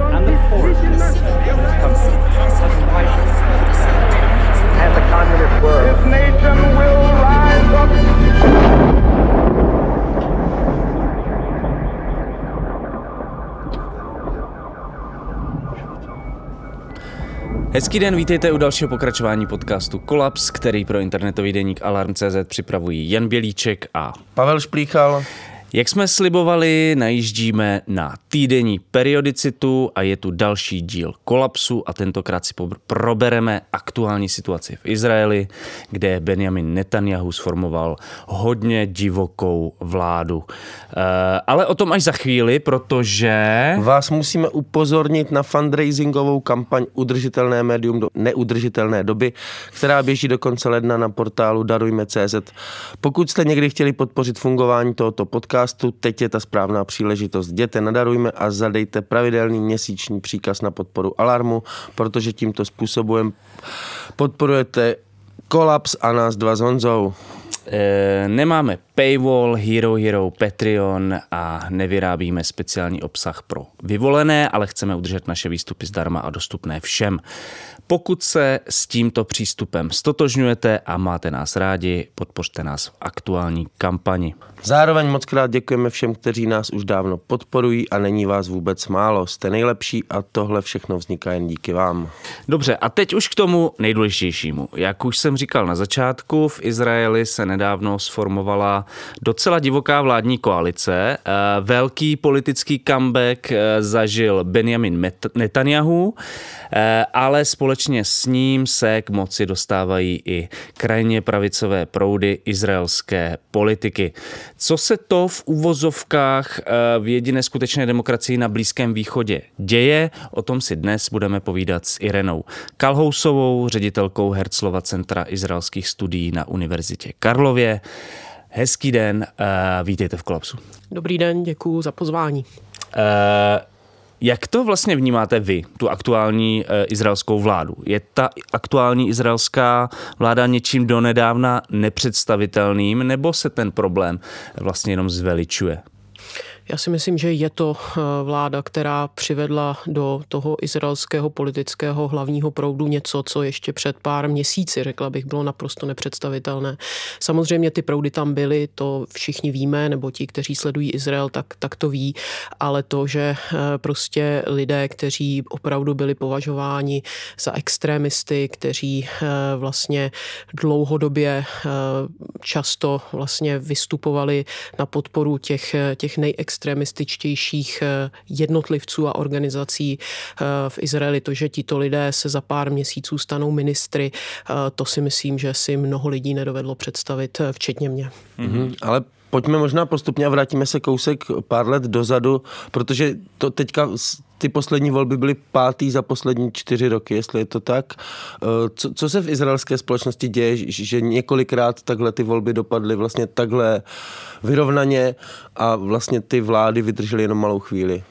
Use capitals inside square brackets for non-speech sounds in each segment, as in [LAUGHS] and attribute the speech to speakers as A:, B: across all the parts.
A: and the poorest 10% of this country has widened.
B: And the communist word. This nation will rise up.
C: Hezký den, vítejte u dalšího pokračování podcastu Kolaps, který pro internetový deník Alarm.cz připravují Jan Bělíček a
D: Pavel Šplíchal.
C: Jak jsme slibovali, najíždíme na týdenní periodicitu a je tu další díl kolapsu a tentokrát si probereme aktuální situaci v Izraeli, kde Benjamin Netanyahu sformoval hodně divokou vládu. E, ale o tom až za chvíli, protože...
D: Vás musíme upozornit na fundraisingovou kampaň Udržitelné médium do neudržitelné doby, která běží do konce ledna na portálu Darujme.cz. Pokud jste někdy chtěli podpořit fungování tohoto podcastu, teď je ta správná příležitost. Jděte na Darujme a zadejte pravidelný měsíční příkaz na podporu Alarmu, protože tímto způsobem podporujete kolaps a nás dva s Honzou.
C: E, nemáme paywall, Hero Hero, Patreon a nevyrábíme speciální obsah pro vyvolené, ale chceme udržet naše výstupy zdarma a dostupné všem. Pokud se s tímto přístupem stotožňujete a máte nás rádi, podpořte nás v aktuální kampani.
D: Zároveň moc krát děkujeme všem, kteří nás už dávno podporují a není vás vůbec málo. Jste nejlepší a tohle všechno vzniká jen díky vám.
C: Dobře, a teď už k tomu nejdůležitějšímu. Jak už jsem říkal na začátku, v Izraeli se nedávno sformovala docela divoká vládní koalice. Eh, Velký politický comeback eh, zažil Benjamin Netanyahu, eh, ale společně s ním se k moci dostávají i krajně pravicové proudy izraelské politiky. Co se to v uvozovkách v jediné skutečné demokracii na Blízkém východě děje, o tom si dnes budeme povídat s Irenou Kalhousovou, ředitelkou Herzlova centra izraelských studií na Univerzitě Karlově. Hezký den, vítejte v Kolapsu.
E: Dobrý den, děkuji za pozvání.
C: Uh, jak to vlastně vnímáte vy, tu aktuální uh, izraelskou vládu? Je ta aktuální izraelská vláda něčím donedávna nepředstavitelným, nebo se ten problém vlastně jenom zveličuje?
E: Já si myslím, že je to vláda, která přivedla do toho izraelského politického hlavního proudu něco, co ještě před pár měsíci, řekla bych, bylo naprosto nepředstavitelné. Samozřejmě ty proudy tam byly, to všichni víme, nebo ti, kteří sledují Izrael, tak, tak to ví, ale to, že prostě lidé, kteří opravdu byli považováni za extrémisty, kteří vlastně dlouhodobě často vlastně vystupovali na podporu těch, těch nejextrémnějších extremističtějších jednotlivců a organizací v Izraeli. To, že tito lidé se za pár měsíců stanou ministry, to si myslím, že si mnoho lidí nedovedlo představit, včetně mě.
D: Mm-hmm, ale pojďme možná postupně a vrátíme se kousek pár let dozadu, protože to teďka ty poslední volby byly pátý za poslední čtyři roky, jestli je to tak. Co, co se v izraelské společnosti děje, že několikrát takhle ty volby dopadly vlastně takhle vyrovnaně a vlastně ty vlády vydržely jenom malou chvíli?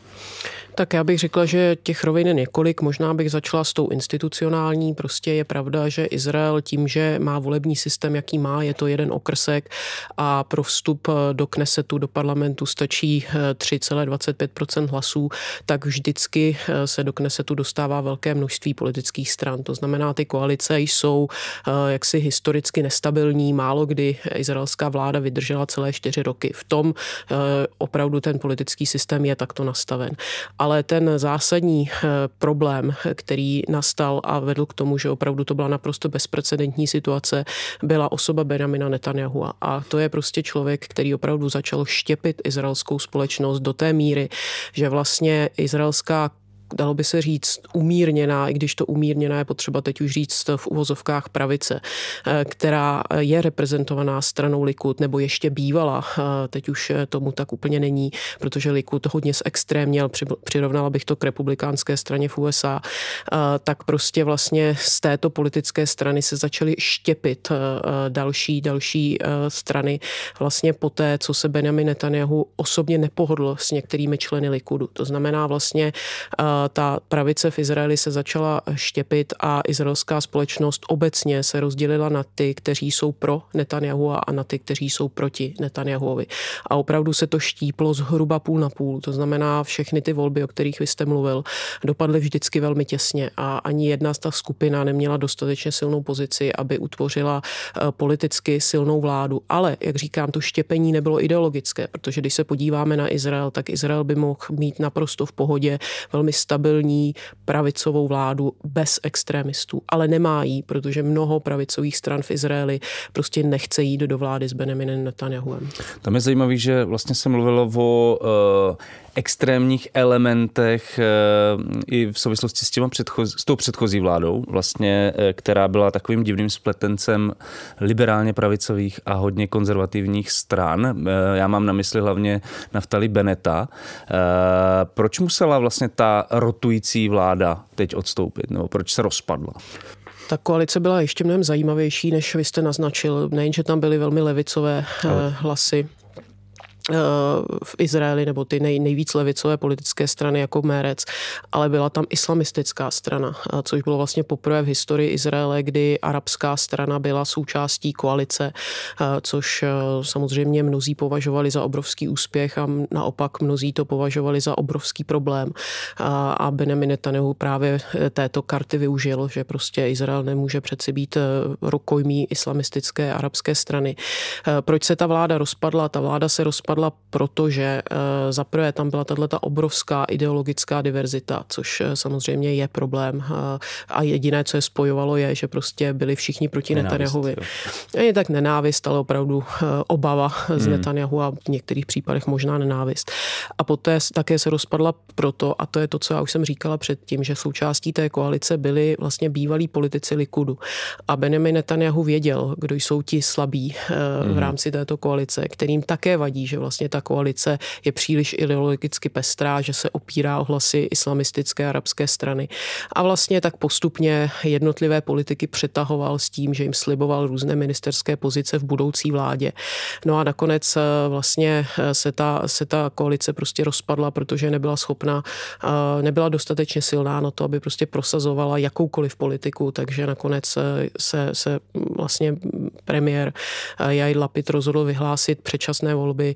E: Tak já bych řekla, že těch rovin je několik. Možná bych začala s tou institucionální. Prostě je pravda, že Izrael tím, že má volební systém, jaký má, je to jeden okrsek a pro vstup do Knesetu, do parlamentu stačí 3,25% hlasů, tak vždycky se do Knesetu dostává velké množství politických stran. To znamená, ty koalice jsou jaksi historicky nestabilní. Málo kdy izraelská vláda vydržela celé čtyři roky. V tom opravdu ten politický systém je takto nastaven. A ale ten zásadní problém, který nastal a vedl k tomu, že opravdu to byla naprosto bezprecedentní situace, byla osoba Benjamina Netanyahu. A to je prostě člověk, který opravdu začal štěpit izraelskou společnost do té míry, že vlastně izraelská dalo by se říct, umírněná, i když to umírněná je potřeba teď už říct v uvozovkách pravice, která je reprezentovaná stranou Likud, nebo ještě bývala, teď už tomu tak úplně není, protože Likud hodně extrémněl, přirovnala bych to k republikánské straně v USA, tak prostě vlastně z této politické strany se začaly štěpit další, další strany vlastně poté, co se Benjamin Netanyahu osobně nepohodl s některými členy Likudu. To znamená vlastně ta pravice v Izraeli se začala štěpit a izraelská společnost obecně se rozdělila na ty, kteří jsou pro Netanyahu a na ty, kteří jsou proti Netanyahuovi. A opravdu se to štíplo zhruba půl na půl. To znamená, všechny ty volby, o kterých vy jste mluvil, dopadly vždycky velmi těsně a ani jedna z ta skupina neměla dostatečně silnou pozici, aby utvořila eh, politicky silnou vládu. Ale, jak říkám, to štěpení nebylo ideologické, protože když se podíváme na Izrael, tak Izrael by mohl mít naprosto v pohodě velmi stabilní pravicovou vládu bez extremistů. Ale nemá jí, protože mnoho pravicových stran v Izraeli prostě nechce jít do vlády s Benjaminem Netanyahuem.
C: Tam je zajímavé, že vlastně se mluvilo o uh, extrémních elementech uh, i v souvislosti s, těma předchoz, s tou předchozí vládou, vlastně, uh, která byla takovým divným spletencem liberálně pravicových a hodně konzervativních stran. Já mám na mysli hlavně Naftali Beneta. Proč musela vlastně ta rotující vláda teď odstoupit? Nebo proč se rozpadla?
E: Ta koalice byla ještě mnohem zajímavější, než vy jste naznačil. Nejenže tam byly velmi levicové Ale. hlasy, Eh, v Izraeli nebo ty nej, nejvíc levicové politické strany jako Mérec, ale byla tam islamistická strana, eh, což bylo vlastně poprvé v historii Izraele, kdy arabská strana byla součástí koalice, eh, což samozřejmě mnozí považovali za obrovský úspěch a naopak mnozí to považovali za obrovský problém. A Benjamin Netanyahu právě této karty využil, že prostě Izrael nemůže přeci být rukojmí islamistické arabské strany. Proč se ta vláda rozpadla? Ta vláda se rozpadla rozpadla, protože eh, za prvé tam byla tato obrovská ideologická diverzita, což eh, samozřejmě je problém. Eh, a jediné, co je spojovalo, je, že prostě byli všichni proti Netanyahuvi. Je tak nenávist, ale opravdu obava z hmm. Netanyahu a v některých případech možná nenávist. A poté také se rozpadla proto, a to je to, co já už jsem říkala předtím, že součástí té koalice byli vlastně bývalí politici Likudu. A Benjamin Netanyahu věděl, kdo jsou ti slabí v hmm. rámci této koalice, kterým také vadí, že vlastně ta koalice je příliš ideologicky pestrá, že se opírá o hlasy islamistické arabské strany. A vlastně tak postupně jednotlivé politiky přetahoval s tím, že jim sliboval různé ministerské pozice v budoucí vládě. No a nakonec eh, vlastně eh, se ta, se ta koalice prostě rozpadla, protože nebyla schopna, eh, nebyla dostatečně silná na to, aby prostě prosazovala jakoukoliv politiku, takže nakonec se, se vlastně premiér Jair Lapid rozhodl vyhlásit předčasné volby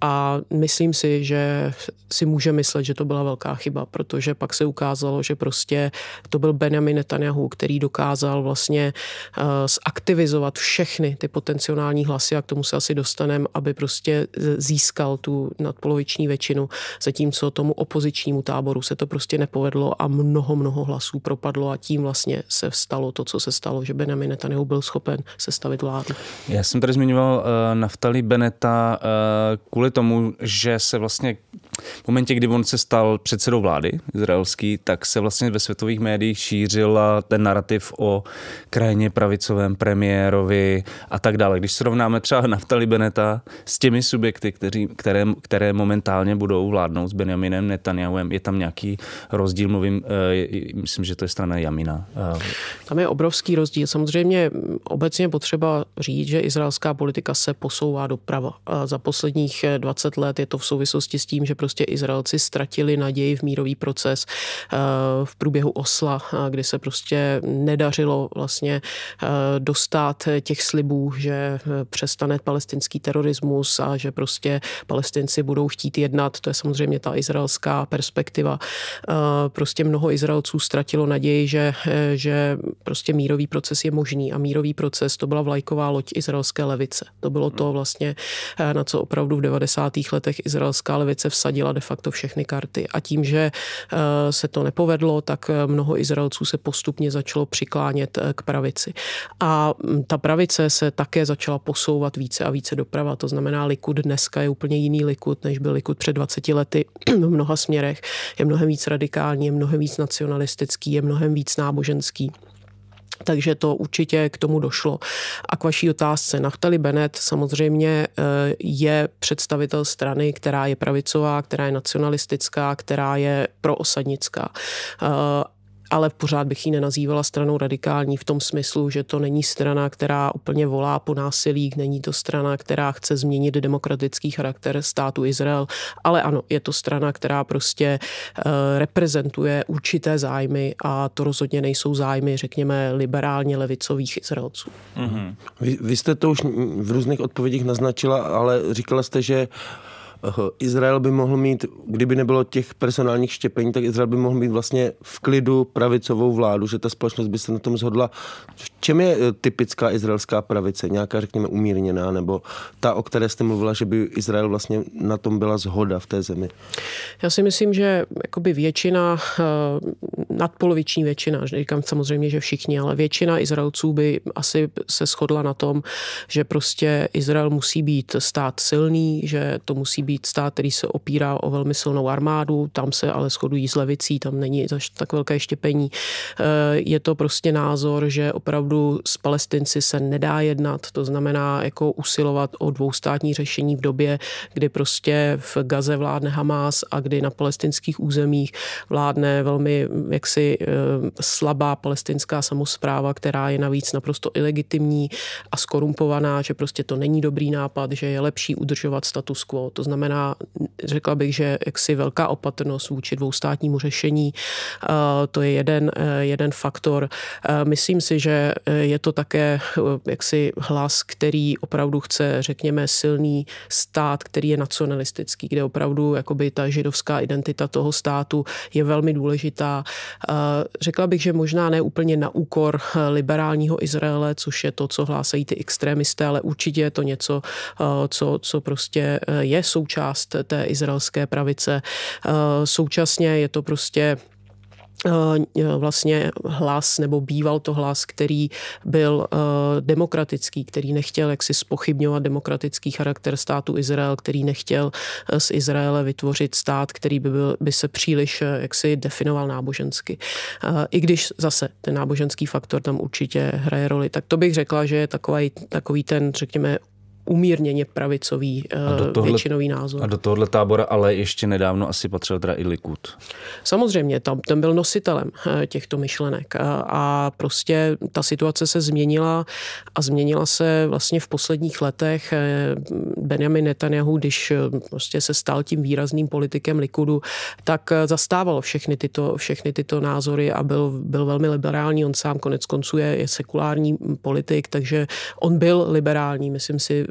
E: a myslím si, že si může myslet, že to byla velká chyba, protože pak se ukázalo, že prostě to byl Benjamin Netanyahu, který dokázal vlastně uh, zaktivizovat všechny ty potenciální hlasy a k tomu se asi dostaneme, aby prostě získal tu nadpoloviční většinu, zatímco tomu opozičnímu táboru se to prostě nepovedlo a mnoho, mnoho hlasů propadlo a tím vlastně se stalo to, co se stalo, že Benjamin Netanyahu byl schopen sestavit vládu.
C: Já jsem tady zmiňoval uh, Naftali Beneta uh, kvůli tomu, že se vlastně v momentě, kdy on se stal předsedou vlády izraelský, tak se vlastně ve světových médiích šířil ten narrativ o krajně pravicovém premiérovi a tak dále. Když srovnáme třeba Naftali Beneta s těmi subjekty, kteří, které, které momentálně budou vládnout s Benjaminem Netanyahuem, je tam nějaký rozdíl, mluvím, eh, myslím, že to je strana Jamina.
E: Eh. Tam je obrovský rozdíl. Samozřejmě obecně potřeba říct, že izraelská politika se posouvá doprava. Za posledních 20 let je to v souvislosti s tím, že prostě Izraelci ztratili naději v mírový proces eh, v průběhu Osla, eh, kdy se prostě nedařilo vlastně eh, dostat těch slibů, že přestane palestinský terorismus a že prostě palestinci budou chtít jednat. To je samozřejmě ta izraelská perspektiva. Prostě mnoho Izraelců ztratilo naději, že, že prostě mírový proces je možný a mírový proces to byla vlajková loď izraelské levice. To bylo to vlastně, na co opravdu v 90. letech izraelská levice vsadila rozsadila de facto všechny karty. A tím, že se to nepovedlo, tak mnoho Izraelců se postupně začalo přiklánět k pravici. A mm, ta pravice se také začala posouvat více a více doprava. To znamená, Likud dneska je úplně jiný Likud, než byl Likud před 20 lety [CLEARS THROAT] v mnoha směrech. Je mnohem víc radikální, je mnohem víc nacionalistický, je mnohem víc náboženský. Takže to určitě k tomu došlo. A k vaší otázce. Naftali Bennett samozřejmě eh, je představitel strany, která je pravicová, která je nacionalistická, která je proosadnická. Eh, ale pořád bych ji nenazývala stranou radikální v tom smyslu, že to není strana, která úplně volá po násilí, není to strana, která chce změnit demokratický charakter státu Izrael, ale ano, je to strana, která prostě uh, reprezentuje určité zájmy a to rozhodně nejsou zájmy, řekněme, liberálně levicových Izraelců.
D: Mm-hmm. Vy, vy jste to už v různých odpovědích naznačila, ale říkala jste, že uh, Izrael by mohl mít, kdyby nebylo těch personálních štěpení, tak Izrael by mohl mít vlastně v klidu pravicovou vládu, že ta společnost by se na tom zhodla. V čem je eh, typická izraelská pravice? Nějaká, řekněme, umírněná, nebo ta, o které jste mluvila, že by Izrael vlastně na tom byla zhoda v té zemi?
E: Já si myslím, že jakoby většina, eh, nadpoloviční většina, říkám samozřejmě, že všichni, ale většina Izraelců by asi se shodla na tom, že prostě Izrael musí být stát silný, že to musí být stát, který se opírá o velmi silnou armádu, tam se ale shodují s levicí, tam není tak velké štěpení. Eh, je to prostě názor, že opravdu s palestinci se nedá jednat, to znamená jako usilovat o dvoustátní řešení v době, kdy prostě v Gaze vládne Hamas a kdy na palestinských územích vládne velmi jaksi eh, slabá palestinská samozpráva, která je navíc naprosto ilegitimní a skorumpovaná, že prostě to není dobrý nápad, že je lepší udržovat status quo. To znamená, znamená, řekla bych, že jaksi velká opatrnost vůči dvoustátnímu řešení, eh, to je jeden, eh, jeden faktor. Eh, myslím si, že je to také jaksi hlas, který opravdu chce, řekněme, silný stát, který je nacionalistický, kde opravdu jakoby ta židovská identita toho státu je velmi důležitá. Řekla bych, že možná ne úplně na úkor liberálního Izraele, což je to, co hlásají ty extrémisté, ale určitě je to něco, co, co prostě je součást té izraelské pravice. Eh, současně je to prostě eh, vlastně hlas, nebo býval to hlas, který byl eh, demokratický, který nechtěl jaksi spochybňovat demokratický charakter státu Izrael, který nechtěl z Izraele vytvořit stát, který by, byl, by se příliš jaksi definoval nábožensky. I když zase ten náboženský faktor tam určitě hraje roli, tak to bych řekla, že je takový, takový ten, řekněme, umírněně pravicový do tohle, většinový názor.
C: A do tohohle tábora ale ještě nedávno asi patřil teda i Likud.
E: Samozřejmě, tam, ten byl nositelem eh, těchto myšlenek a, a prostě ta situace se změnila a změnila se vlastně v posledních letech. Eh, Benjamin Netanyahu, když eh, prostě se stal tím výrazným politikem Likudu, tak zastával všechny tyto, všechny tyto názory a byl, byl velmi liberální. On sám konec konců je, je sekulární politik, takže on byl liberální, myslím si,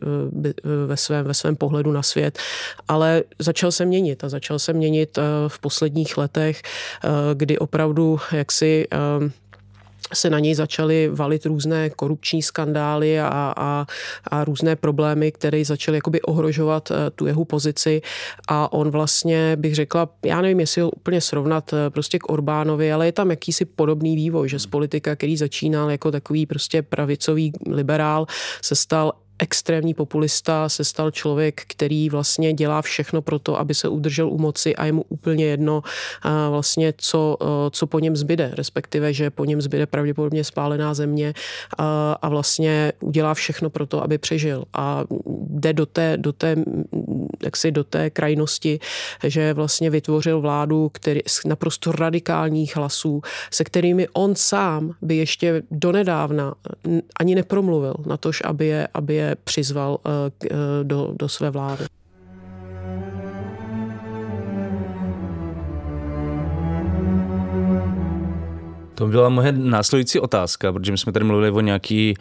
E: ve svém, ve svém pohledu na svět, ale začal se měnit a začal se měnit eh, v posledních letech, eh, kdy opravdu jaksi eh, se na něj začaly valit různé korupční skandály a, a, a různé problémy, které začaly jakoby ohrožovat tu jeho pozici. A on vlastně, bych řekla, já nevím, jestli ho úplně srovnat prostě k Orbánovi, ale je tam jakýsi podobný vývoj, že z politika, který začínal jako takový prostě pravicový liberál, se stal extrémní populista se stal člověk, který vlastně dělá všechno pro to, aby se udržel u moci a je mu úplně jedno vlastně, co, co po něm zbyde, respektive, že po něm zbyde pravděpodobně spálená země a vlastně udělá všechno pro to, aby přežil. A jde do té, do té, jaksi do té krajnosti, že vlastně vytvořil vládu který, z naprosto radikálních hlasů, se kterými on sám by ještě donedávna ani nepromluvil na tož, aby je, aby je přizval eh, eh, do, do své vlády.
C: To byla moje následující otázka, protože my jsme tady mluvili o nějaký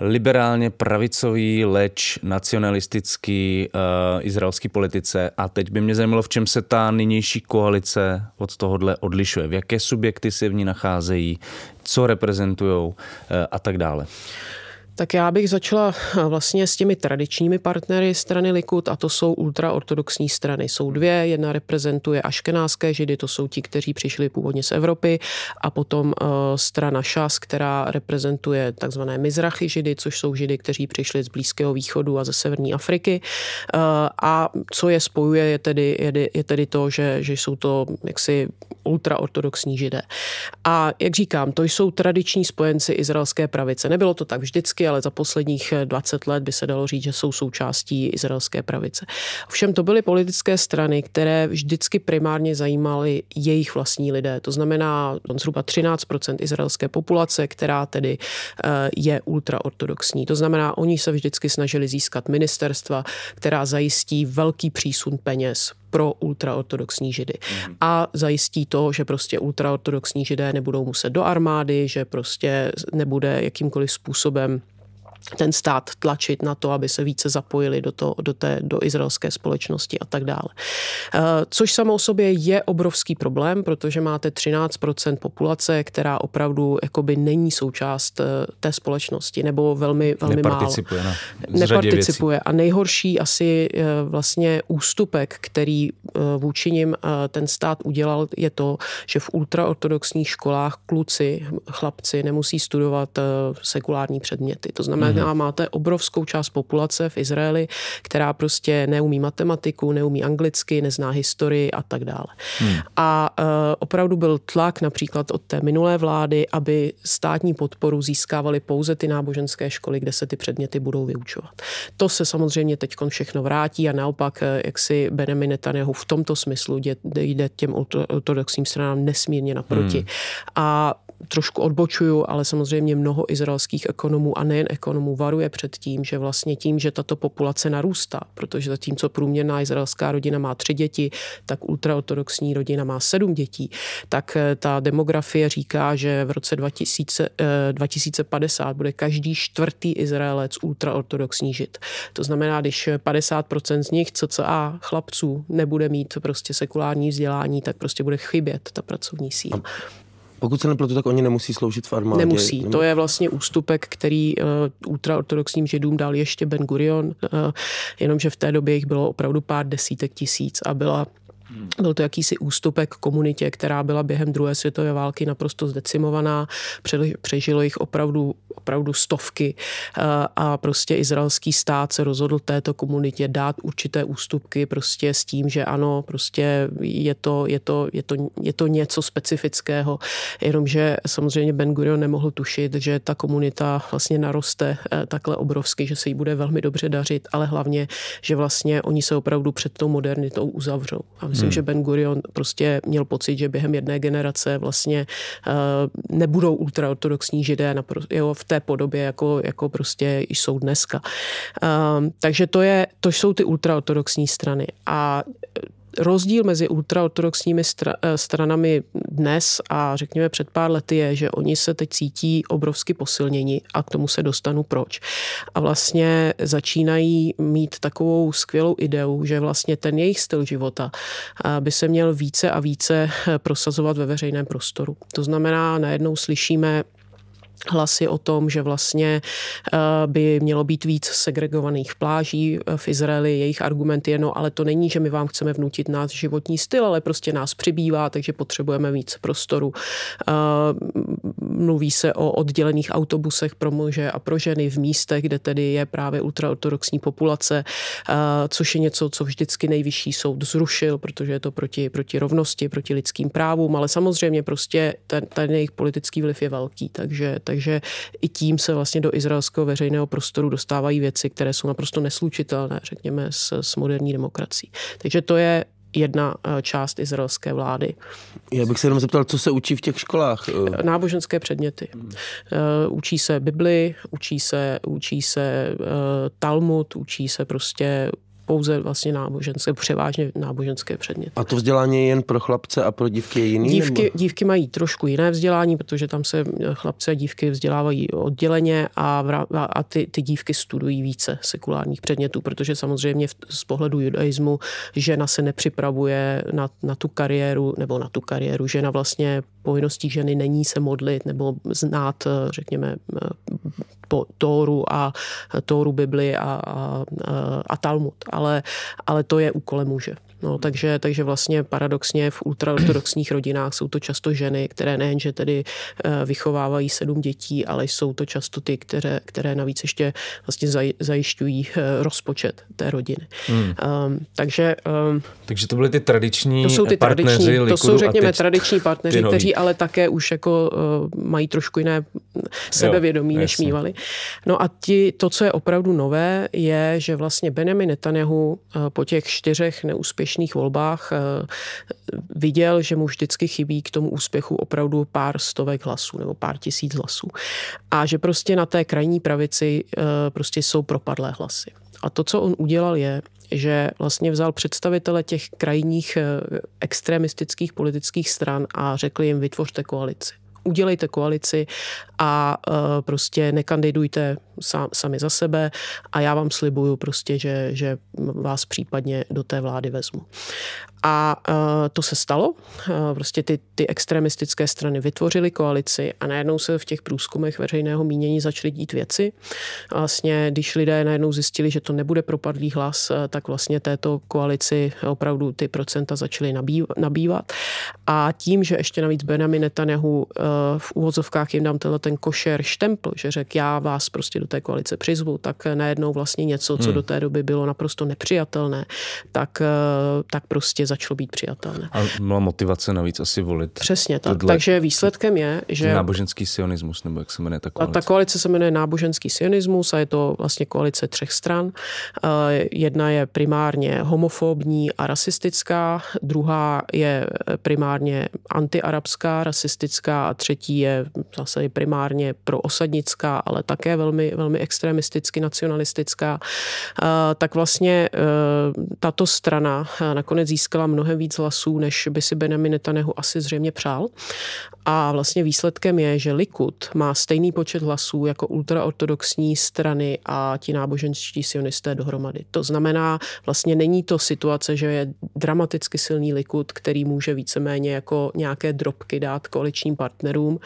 C: liberálně pravicový, leč nacionalistický uh, izraelský politice a teď by mě zajímalo, v čem se ta nynější koalice od tohohle odlišuje, v jaké subjekty se v ní nacházejí, co reprezentují uh, a tak dále.
E: Tak já bych začala vlastně s těmi tradičními partnery strany Likud a to jsou ultraortodoxní strany. Jsou dvě, jedna reprezentuje aškenáské židy, to jsou ti, kteří přišli původně z Evropy a potom uh, strana Šas, která reprezentuje takzvané Mizrachy židy, což jsou židy, kteří přišli z Blízkého východu a ze severní Afriky. Uh, a co je spojuje, je tedy, je tedy to, že, že jsou to jaksi ultraortodoxní židé. A jak říkám, to jsou tradiční spojenci izraelské pravice. Nebylo to tak vždycky, ale za posledních 20 let by se dalo říct, že jsou součástí izraelské pravice. Ovšem to byly politické strany, které vždycky primárně zajímaly jejich vlastní lidé. To znamená zhruba 13% izraelské populace, která tedy eh, je ultraortodoxní. To znamená, oni se vždycky snažili získat ministerstva, která zajistí velký přísun peněz pro ultraortodoxní židy. Mm. A zajistí to, že prostě ultraortodoxní židé nebudou muset do armády, že prostě nebude jakýmkoliv způsobem ten stát tlačit na to, aby se více zapojili do, to, do, té, do izraelské společnosti a tak dále. Eh, což samo o sobě je obrovský problém, protože máte 13% populace, která opravdu jakoby není součást eh, té společnosti, nebo velmi, velmi
C: Neparticipuje
E: málo. Na Neparticipuje. A nejhorší asi eh, vlastně ústupek, který vůči nim ten stát udělal, je to, že v ultraortodoxních školách kluci, chlapci nemusí studovat sekulární předměty. To znamená, mm-hmm. máte obrovskou část populace v Izraeli, která prostě neumí matematiku, neumí anglicky, nezná historii a tak dále. Mm. A uh, opravdu byl tlak například od té minulé vlády, aby státní podporu získávaly pouze ty náboženské školy, kde se ty předměty budou vyučovat. To se samozřejmě teď všechno vrátí a naopak, eh, jak si Benjamin Netanyahu v tomto smyslu jde těm ortodoxním stranám nesmírně naproti. Hmm. A trošku odbočuju, ale samozřejmě mnoho izraelských ekonomů a nejen ekonomů varuje před tím, že vlastně tím, že tato populace narůstá, protože zatímco průměrná izraelská rodina má tři děti, tak ultraortodoxní rodina má sedm dětí, tak eh, ta demografie říká, že v roce 2000, 2050 eh, bude každý čtvrtý Izraelec ultraortodoxní žid. To znamená, když 50% z nich, cca chlapců, nebude mít prostě sekulární vzdělání, tak prostě bude chybět ta pracovní síla.
D: Pokud se nepletu, tak oni nemusí sloužit v armádě.
E: Nemusí. Nemusí. To je vlastně ústupek, který uh, ultraortodoxním židům dal ještě Ben Gurion, uh, jenomže v té době jich bylo opravdu pár desítek tisíc a byla byl to jakýsi ústupek komunitě, která byla během druhé světové války naprosto zdecimovaná. Přežilo jich opravdu, opravdu stovky eh, a prostě izraelský stát se rozhodl této komunitě dát určité ústupky prostě s tím, že ano, prostě je to, je to, je to, je to něco specifického, jenomže samozřejmě Ben Gurion nemohl tušit, že ta komunita vlastně naroste eh, takhle obrovsky, že se jí bude velmi dobře dařit, ale hlavně, že vlastně oni se opravdu před tou modernitou uzavřou. A hmm. že Ben Gurion prostě měl pocit, že během jedné generace vlastně uh, nebudou ultraortodoxní židé na, jo, v té podobě, jako, jako prostě jsou dneska. Uh, takže to, je, to jsou ty ultraortodoxní strany. A rozdíl mezi ultraortodoxními eh, stranami dnes a řekněme před pár lety je, že oni se teď cítí obrovsky posilněni a k tomu se dostanu proč. A vlastně začínají mít takovou skvělou ideu, že vlastně ten jejich styl života eh, by se měl více a více eh, prosazovat ve veřejném prostoru. To znamená, najednou slyšíme hlasy o tom, že vlastně eh, by mělo být víc segregovaných pláží eh, v Izraeli. Jejich argument je, no ale to není, že my vám chceme vnutit náš životní styl, ale prostě nás přibývá, takže potřebujeme víc prostoru. Eh, mluví se o oddělených autobusech pro muže a pro ženy v místech, kde tedy je právě ultraortodoxní populace, což je něco, co vždycky nejvyšší soud zrušil, protože je to proti, proti rovnosti, proti lidským právům, ale samozřejmě prostě ten, ten jejich politický vliv je velký, takže takže i tím se vlastně do izraelského veřejného prostoru dostávají věci, které jsou naprosto neslučitelné, řekněme, s, s moderní demokracií. Takže to je jedna eh, část izraelské vlády.
D: Já bych se jenom zeptal, co se učí v těch školách?
E: Eh, náboženské předměty. Hmm. Učí se Bibli, učí se, učí se Talmud, učí se prostě pouze vlastně náboženské, převážně náboženské předměty.
D: A to vzdělání je jen pro chlapce a pro dívky je jiný?
E: Dívky, dívky mají trošku jiné vzdělání, protože tam se chlapce a dívky vzdělávají odděleně a, a, a ty, ty dívky studují více sekulárních předmětů, protože samozřejmě v, z pohledu judaismu žena se nepřipravuje na, na tu kariéru, nebo na tu kariéru, žena vlastně povinností ženy není se modlit nebo znát, řekněme, po Tóru a Tóru Bibli a, a, a Talmud, ale, ale to je úkolem muže. No, takže, takže vlastně paradoxně v ultraortodoxních [CLEARS THROAT] rodinách jsou to často ženy, které nejenže tedy eh, vychovávají sedm dětí, ale jsou to často ty, které, které navíc ještě vlastně zajišťují eh, rozpočet té rodiny. Hmm. Um, takže, um,
C: takže to byly ty tradiční
E: To jsou ty tradiční, to jsou řekněme tradiční partneři, kteří ale také už jako uh, mají trošku jiné sebevědomí, jo, než mývali. No a ti, to, co je opravdu nové, je, že vlastně Benjamin Netanyahu uh, po těch čtyřech neúspěšných úspěšných volbách eh, viděl, že mu vždycky chybí k tomu úspěchu opravdu pár stovek hlasů nebo pár tisíc hlasů. A že prostě na té krajní pravici eh, prostě jsou propadlé hlasy. A to, co on udělal, je, že vlastně vzal představitele těch krajních eh, extremistických politických stran a řekl jim, vytvořte koalici udělejte koalici a prostě nekandidujte sami za sebe a já vám slibuju prostě, že, že vás případně do té vlády vezmu. A uh, to se stalo. Uh, prostě ty, ty extremistické strany vytvořily koalici a najednou se v těch průzkumech veřejného mínění začaly dít věci. A vlastně, když lidé najednou zjistili, že to nebude propadlý hlas, uh, tak vlastně této koalici opravdu ty procenta začaly nabývat. A tím, že ještě navíc Benjamin Netanyahu uh, v úvozovkách jim dám tenhle ten košer štempl, že řekl, já vás prostě do té koalice přizvu, tak najednou vlastně něco, co hmm. do té doby bylo naprosto nepřijatelné, tak, tak prostě začalo být přijatelné.
C: A byla motivace navíc asi volit.
E: Přesně tak. Takže výsledkem je, že...
C: Náboženský sionismus, nebo jak se jmenuje ta koalice?
E: Ta koalice se jmenuje náboženský sionismus a je to vlastně koalice třech stran. Eh, jedna je primárně homofobní a rasistická, druhá je primárně antiarabská, rasistická a třetí je zase primárně proosadnická, ale také velmi, velmi extremisticky nacionalistická. Eh, tak vlastně eh, tato strana nakonec získala získala mnohem víc hlasů, než by si Benjamin Netanyahu asi zřejmě přál. A vlastně výsledkem je, že Likud má stejný počet hlasů jako ultraortodoxní strany a ti náboženští sionisté dohromady. To znamená, vlastně není to situace, že je dramaticky silný Likud, který může víceméně jako nějaké drobky dát koaličním partnerům,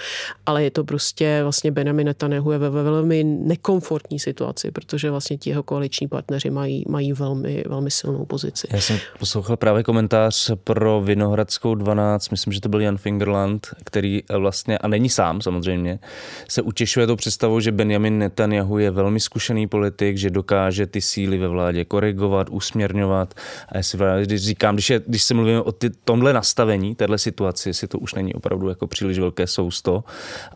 E: ale je to prostě vlastně Benjamin Netanyahu je ve, ve velmi nekomfortní situaci, protože vlastně ti jeho koaliční partneři mají, mají velmi, velmi silnou pozici.
C: Já jsem poslouchal právě komentář pro Vinohradskou 12, myslím, že to byl Jan Fingerland, který vlastně, a není sám samozřejmě, se utěšuje to představou, že Benjamin Netanyahu je velmi zkušený politik, že dokáže ty síly ve vládě korigovat, usměrňovat. A jestli když říkám, když, je, když se mluvíme o ty, tomhle nastavení, téhle situaci, jestli to už není opravdu jako příliš velké sousto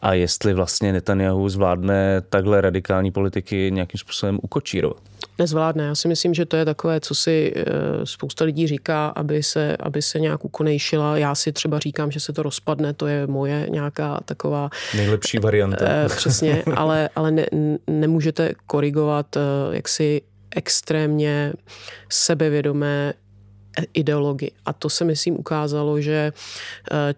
C: a jestli vlastně Netanyahu zvládne takhle radikální politiky nějakým způsobem ukočírovat
E: nezvládne. Já si myslím, že to je takové, co si eh, spousta lidí říká, aby se, aby se nějak ukonejšila. Já si třeba říkám, že se to rozpadne, to je moje nějaká taková...
C: Nejlepší varianta.
E: Eh, přesně, [LAUGHS] ale, ale ne, nemůžete korigovat eh, jaksi extrémně sebevědomé ideologii. A to se, myslím, ukázalo, že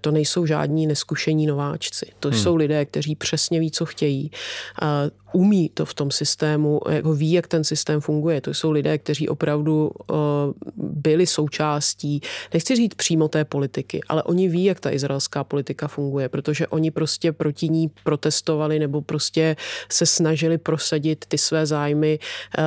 E: to nejsou žádní neskušení nováčci. To hmm. jsou lidé, kteří přesně ví, co chtějí umí to v tom systému, jako ví, jak ten systém funguje. To jsou lidé, kteří opravdu uh, byli součástí, nechci říct přímo té politiky, ale oni ví, jak ta izraelská politika funguje, protože oni prostě proti ní protestovali nebo prostě se snažili prosadit ty své zájmy uh,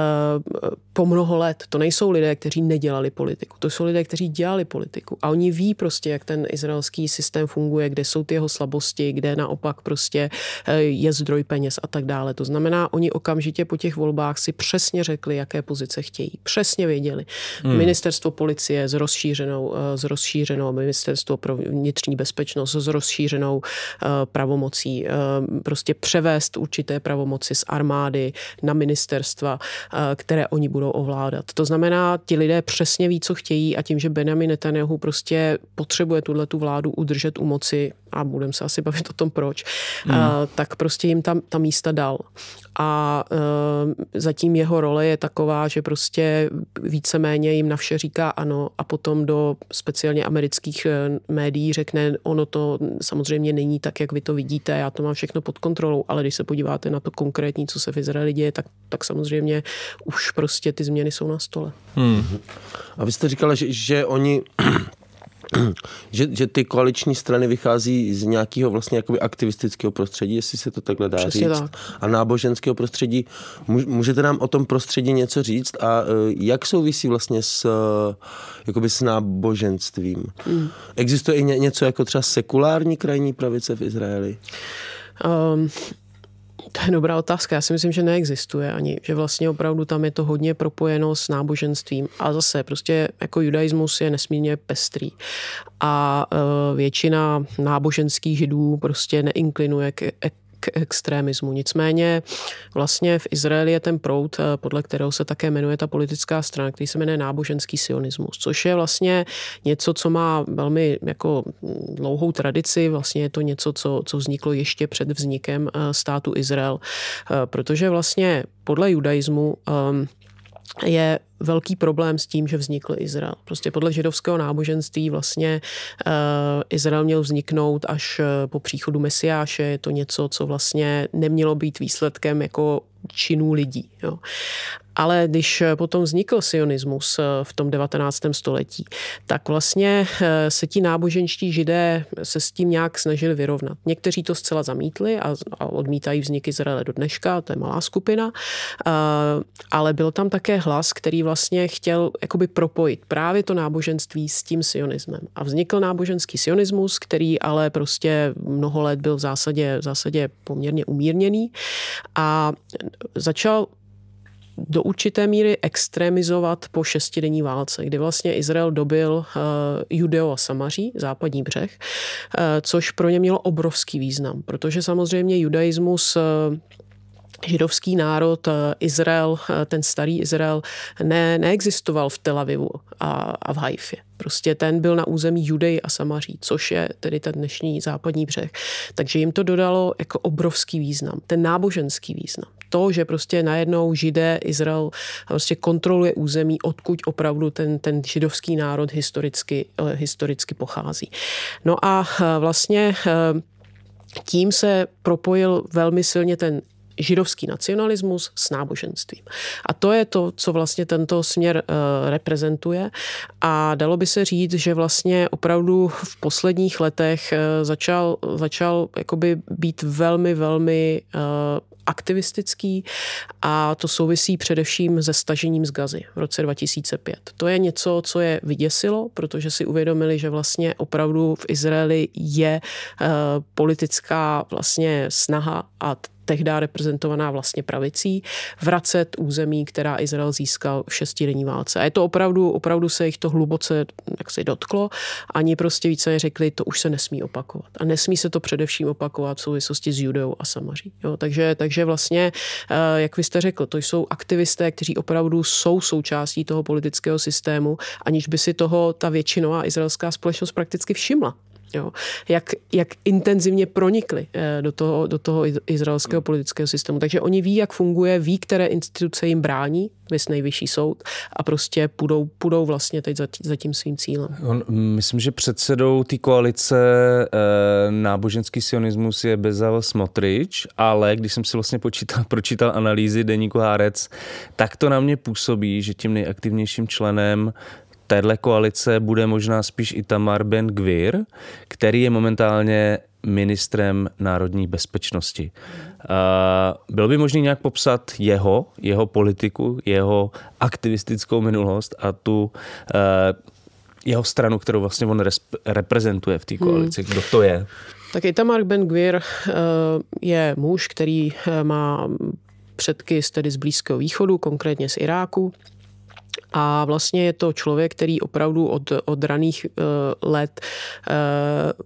E: po mnoho let. To nejsou lidé, kteří nedělali politiku. To jsou lidé, kteří dělali politiku. A oni ví prostě, jak ten izraelský systém funguje, kde jsou ty jeho slabosti, kde naopak prostě uh, je zdroj peněz a tak dále. To znamená, oni okamžitě po těch volbách si přesně řekli, jaké pozice chtějí. Přesně věděli. Hmm. Ministerstvo policie s rozšířenou, eh, s rozšířenou ministerstvo pro vnitřní bezpečnost s rozšířenou eh, pravomocí. Eh, prostě převést určité pravomoci z armády na ministerstva, které oni budou ovládat. To znamená, ti lidé přesně ví, co chtějí a tím, že Benjamin Netanyahu prostě potřebuje tuhle tu vládu udržet u moci, a budeme se asi bavit o tom proč, hmm. tak prostě jim tam ta místa dal a e, zatím jeho role je taková, že prostě víceméně jim na vše říká ano a potom do speciálně amerických e, médií řekne, ono to samozřejmě není tak, jak vy to vidíte, já to mám všechno pod kontrolou, ale když se podíváte na to konkrétní, co se v Izraeli děje, tak, tak samozřejmě už prostě ty změny jsou na stole. Hmm.
D: A vy jste říkala, že, že oni [CLEARS THROAT] že, že ty koaliční strany vychází z nějakého vlastně jakoby aktivistického prostředí, jestli se to takhle dá
E: Přesně
D: říct.
E: tak.
D: A náboženského prostředí. Můžete nám o tom prostředí něco říct a uh, jak souvisí vlastně s, uh, jakoby s náboženstvím? Hmm. Existuje i ně, něco jako třeba sekulární krajní pravice v Izraeli?
E: Um, to je dobrá otázka. Já si myslím, že neexistuje ani, že vlastně opravdu tam je to hodně propojeno s náboženstvím. A zase prostě jako judaismus je nesmírně pestrý. A uh, většina náboženských židů prostě neinklinuje k k extremismu. Nicméně vlastně v Izraeli je ten proud, eh, podle kterého se také jmenuje ta politická strana, který se jmenuje náboženský sionismus, což je vlastně něco, co má velmi jako dlouhou tradici, vlastně je to něco, co, co vzniklo ještě před vznikem eh, státu Izrael, eh, protože vlastně podle judaismu um, je velký problém s tím, že vznikl Izrael. Prostě podle židovského náboženství vlastně uh, Izrael měl vzniknout až uh, po příchodu Mesiáše. Je to něco, co vlastně nemělo být výsledkem jako činů lidí. Jo. Ale když potom vznikl sionismus eh, v tom 19. století, tak vlastně eh, se ti náboženští židé se s tím nějak snažili vyrovnat. Někteří to zcela zamítli a, odmítají vznik Izraele do dneška, to je malá skupina, eh, ale byl tam také hlas, který vlastně chtěl jakoby propojit právě to náboženství s tím sionismem. A vznikl náboženský sionismus, který ale prostě mnoho let byl v zásadě, v zásadě poměrně umírněný a začal do určité míry extremizovat po šestidenní válce, kdy vlastně Izrael dobil uh, Judeo a Samaří, západní břeh, uh, což pro ně mělo obrovský význam, protože samozřejmě judaismus uh, židovský národ, Izrael, ten starý Izrael, ne, neexistoval v Tel Avivu a, a v Haifě. Prostě ten byl na území Judej a Samaří, což je tedy ten dnešní západní břeh. Takže jim to dodalo jako obrovský význam, ten náboženský význam to, že prostě najednou židé, Izrael prostě kontroluje území, odkud opravdu ten, ten židovský národ historicky, eh, historicky pochází. No a eh, vlastně eh, tím se propojil velmi silně ten židovský nacionalismus s náboženstvím. A to je to, co vlastně tento směr uh, reprezentuje. A dalo by se říct, že vlastně opravdu v posledních letech uh, začal, začal jakoby být velmi, velmi uh, aktivistický a to souvisí především se stažením z Gazy v roce 2005. To je něco, co je vyděsilo, protože si uvědomili, že vlastně opravdu v Izraeli je politická vlastně snaha a tehdy reprezentovaná vlastně pravicí, vracet území, která Izrael získal v šestidenní válce. A je to opravdu, opravdu se jich to hluboce jak se dotklo. Ani prostě více řekli, to už se nesmí opakovat. A nesmí se to především opakovat v souvislosti s Judeou a Samaří. Jo, takže, takže vlastně, eh, jak vy jste řekl, to jsou aktivisté, kteří opravdu jsou součástí toho politického systému, aniž by si toho ta většinová izraelská společnost prakticky všimla. Jo. Jak, jak intenzivně pronikli eh, do toho, do toho izraelského politického systému. Takže oni ví, jak funguje, ví, které instituce jim brání, vys nejvyšší soud a prostě půjdou, půjdou vlastně teď za, za tím svým cílem.
C: On, myslím, že předsedou té koalice e, náboženský sionismus je Bezal Smotrič, ale když jsem si vlastně počítal, [LAUGHS] pročítal analýzy deníku Hárec, tak to na mě působí, že tím nejaktivnějším členem téhle koalice bude možná spíš i Tamar Ben Gvir, který je momentálně ministrem národní bezpečnosti. Uh, bylo by možné nějak popsat jeho, jeho politiku, jeho aktivistickou minulost a tu uh, jeho stranu, kterou vlastně on reprezentuje v té hmm. koalici. Hmm. Kdo to je?
E: Tak Itamar Ben Gvir uh, je muž, který má předky z tedy z Blízkého východu, konkrétně z Iráku. A vlastně je to člověk, který opravdu od, od raných uh, let uh,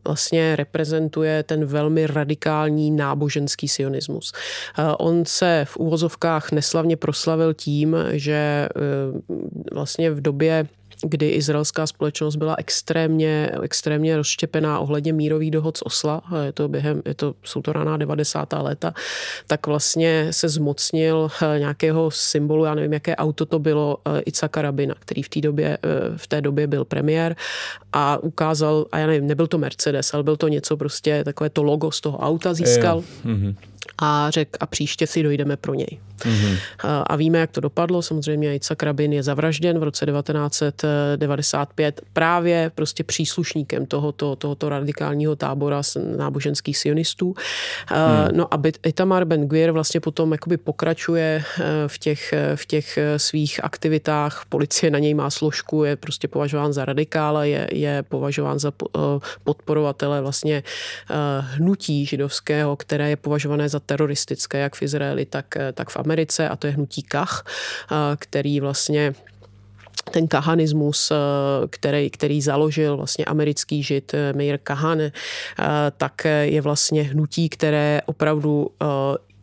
E: vlastně reprezentuje ten velmi radikální náboženský sionismus. Uh, on se v úvozovkách neslavně proslavil tím, že uh, vlastně v době kdy izraelská společnost byla extrémně, extrémně rozštěpená ohledně mírových dohod z Osla, je to během, je to, jsou to raná 90. léta, tak vlastně se zmocnil eh, nějakého symbolu, já nevím, jaké auto to bylo, eh, Icaka Rabina, který v té době, eh, v té době byl premiér a ukázal, a já nevím, nebyl to Mercedes, ale byl to něco prostě, takové to logo z toho auta získal. Je, je. Mm-hmm a řekl, a příště si dojdeme pro něj. Mm-hmm. A víme, jak to dopadlo. Samozřejmě Yitzhak Rabin je zavražděn v roce 1995 právě prostě příslušníkem tohoto, tohoto radikálního tábora náboženských sionistů. Hmm. No a Itamar Ben Gvir vlastně potom jakoby pokračuje v těch, v těch svých aktivitách. Policie na něj má složku, je prostě považován za radikála, je, je považován za podporovatele vlastně hnutí židovského, které je považované za teroristické, jak v Izraeli, tak, tak v Americe a to je hnutí Kach, který vlastně ten kahanismus, který, který založil vlastně americký žid Meir Kahan, tak je vlastně hnutí, které opravdu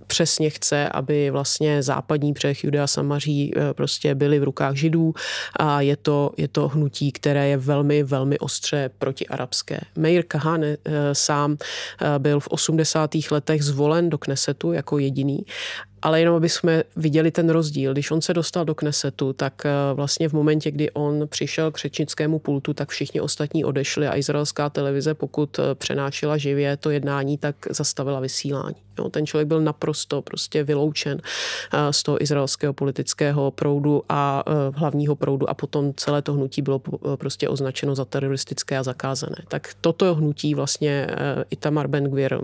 E: přesně chce, aby vlastně západní břeh Judea Samaří prostě byly v rukách židů a je to, je to hnutí, které je velmi, velmi ostře protiarabské. Meir Kahane sám byl v 80. letech zvolen do Knesetu jako jediný ale jenom aby jsme viděli ten rozdíl. Když on se dostal do Knesetu, tak eh, vlastně v momentě, kdy on přišel k řečnickému pultu, tak všichni ostatní odešli a izraelská televize, pokud eh, přenášela živě to jednání, tak zastavila vysílání. Jo, ten člověk byl naprosto prostě vyloučen eh, z toho izraelského politického proudu a hlavního proudu a potom celé to hnutí bylo prostě označeno za teroristické a zakázané. Tak toto hnutí vlastně Itamar Ben Gvir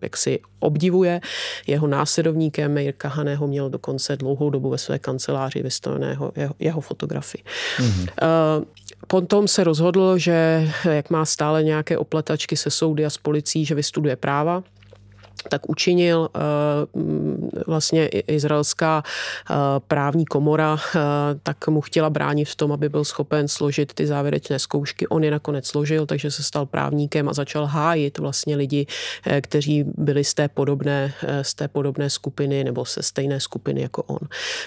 E: jaksi obdivuje. Jeho následovníkem je Kahaného měl dokonce dlouhou dobu ve své kanceláři vystaveného jeho, jeho fotografii. Mm-hmm. Uh, Potom se rozhodl, že jak má stále nějaké opletačky se soudy a s policií, že vystuduje práva tak učinil eh, vlastně izraelská eh, právní komora, eh, tak mu chtěla bránit v tom, aby byl schopen složit ty závěrečné zkoušky. On je nakonec složil, takže se stal právníkem a začal hájit vlastně lidi, kteří byli z té podobné, z té podobné skupiny nebo se stejné skupiny jako on.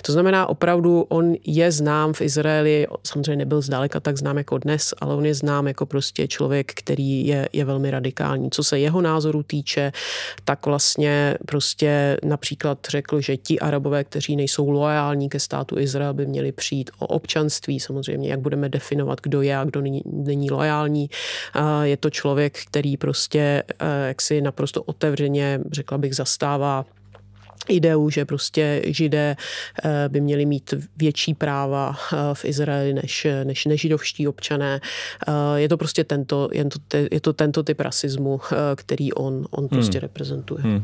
E: To znamená, opravdu on je znám v Izraeli, samozřejmě nebyl zdaleka tak znám jako dnes, ale on je znám jako prostě člověk, který je, je velmi radikální. Co se jeho názoru týče, tak vlastně prostě například řekl, že ti arabové, kteří nejsou loajální ke státu Izrael, by měli přijít o občanství. Samozřejmě, jak budeme definovat, kdo je a kdo není, není loajální. Je to člověk, který prostě eh, jaksi naprosto otevřeně, řekla bych, zastává ideu, že prostě židé eh, by měli mít větší práva eh, v Izraeli než, než nežidovští občané. Eh, je to prostě tento, je to, je to tento typ rasismu, který on, on prostě hmm. reprezentuje. Hmm.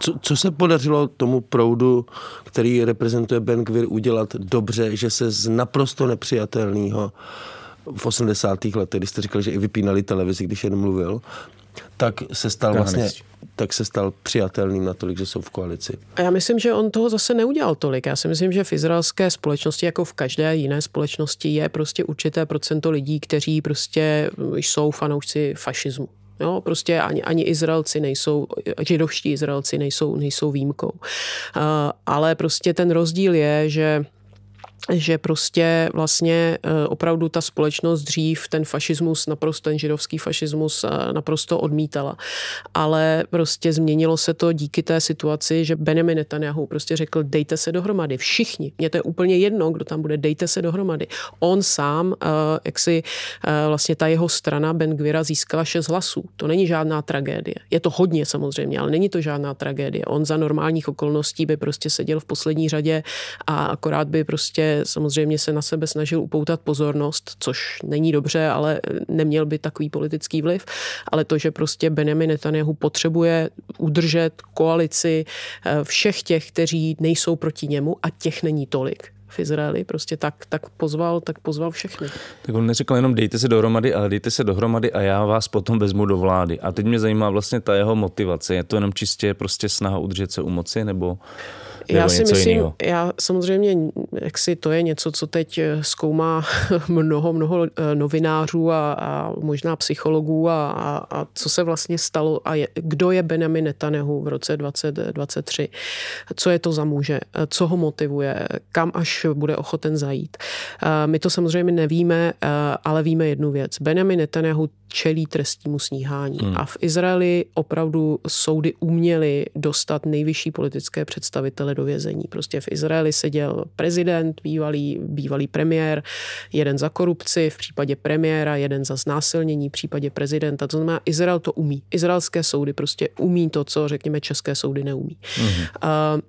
D: Co, co se podařilo tomu proudu, který reprezentuje Ben Gvir, udělat dobře, že se z naprosto nepřijatelného v 80. letech, když jste říkal, že i vypínali televizi, když jen mluvil, tak se stal vlastně tak se stal přijatelným natolik, že jsou v koalici.
E: A já myslím, že on toho zase neudělal tolik. Já si myslím, že v izraelské společnosti, jako v každé jiné společnosti, je prostě určité procento lidí, kteří prostě jsou fanoušci fašismu. Jo, prostě ani, ani Izraelci nejsou, židovští Izraelci nejsou, nejsou výjimkou. Uh, ale prostě ten rozdíl je, že že prostě vlastně eh, opravdu ta společnost dřív ten fašismus, naprosto ten židovský fašismus eh, naprosto odmítala. Ale prostě změnilo se to díky té situaci, že Benjamin Netanyahu prostě řekl, dejte se dohromady, všichni. Mně to je úplně jedno, kdo tam bude, dejte se dohromady. On sám, eh, jak si vlastně ta jeho strana Ben Gvira získala šest hlasů. To není žádná tragédie. Je to hodně samozřejmě, ale není to žádná tragédie. On za normálních okolností by prostě seděl v poslední řadě a akorát by prostě samozřejmě se na sebe snažil upoutat pozornost, což není dobře, ale neměl by takový politický vliv. Ale to, že prostě Benjamin Netanyahu potřebuje udržet koalici eh, všech těch, kteří nejsou proti němu a těch není tolik, v Izraeli, prostě tak, tak pozval, tak pozval všechny.
C: Tak on neřekl jenom dejte se dohromady, ale dejte se dohromady a já vás potom vezmu do vlády. A teď mě zajímá vlastně ta jeho motivace. Je to jenom čistě prostě snaha udržet se u moci, nebo Nebo
E: já si myslím,
C: jinýho?
E: já samozřejmě, jak si to je něco, co teď eh, zkoumá [LAUGHS] mnoho, mnoho eh, novinářů a, a možná psychologů a, a, a co se vlastně stalo a je, kdo je Benjamin Netanyahu v roce 2023, co je to za muže, eh, co ho motivuje, kam až bude ochoten zajít. My to samozřejmě nevíme, ale víme jednu věc. Benjamin Netanyahu čelí trestnímu sníhání. Hmm. A v Izraeli opravdu soudy uměly dostat nejvyšší politické představitele do vězení. Prostě v Izraeli seděl prezident, bývalý, bývalý premiér, jeden za korupci, v případě premiéra, jeden za znásilnění, v případě prezidenta. To znamená, Izrael to umí. Izraelské soudy prostě umí to, co řekněme české soudy neumí. Hmm. Uh,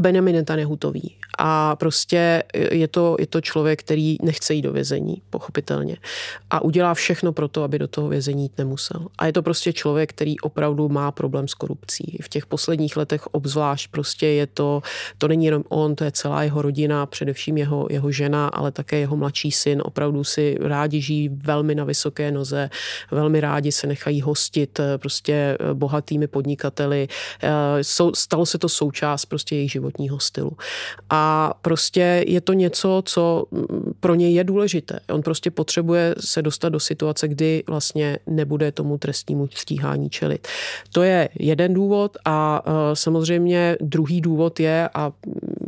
E: Benjamin Netanyahu to ví. A prostě je to, je to člověk, který nechce jít do vězení, pochopitelně. A udělá všechno pro to, aby do toho vězení jít nemusel. A je to prostě člověk, který opravdu má problém s korupcí. V těch posledních letech obzvlášť prostě je to, to není jenom on, to je celá jeho rodina, především jeho, jeho žena, ale také jeho mladší syn. Opravdu si rádi žijí velmi na vysoké noze, velmi rádi se nechají hostit eh, prostě eh, bohatými podnikateli. Eh, stalo se to součást prostě jejich životního stylu. A prostě je to něco, co mm, pro něj je důležité. On prostě potřebuje se dostat do situace, kdy vlastně nebude tomu trestnímu stíhání čelit. To je jeden důvod a e, samozřejmě druhý důvod je, a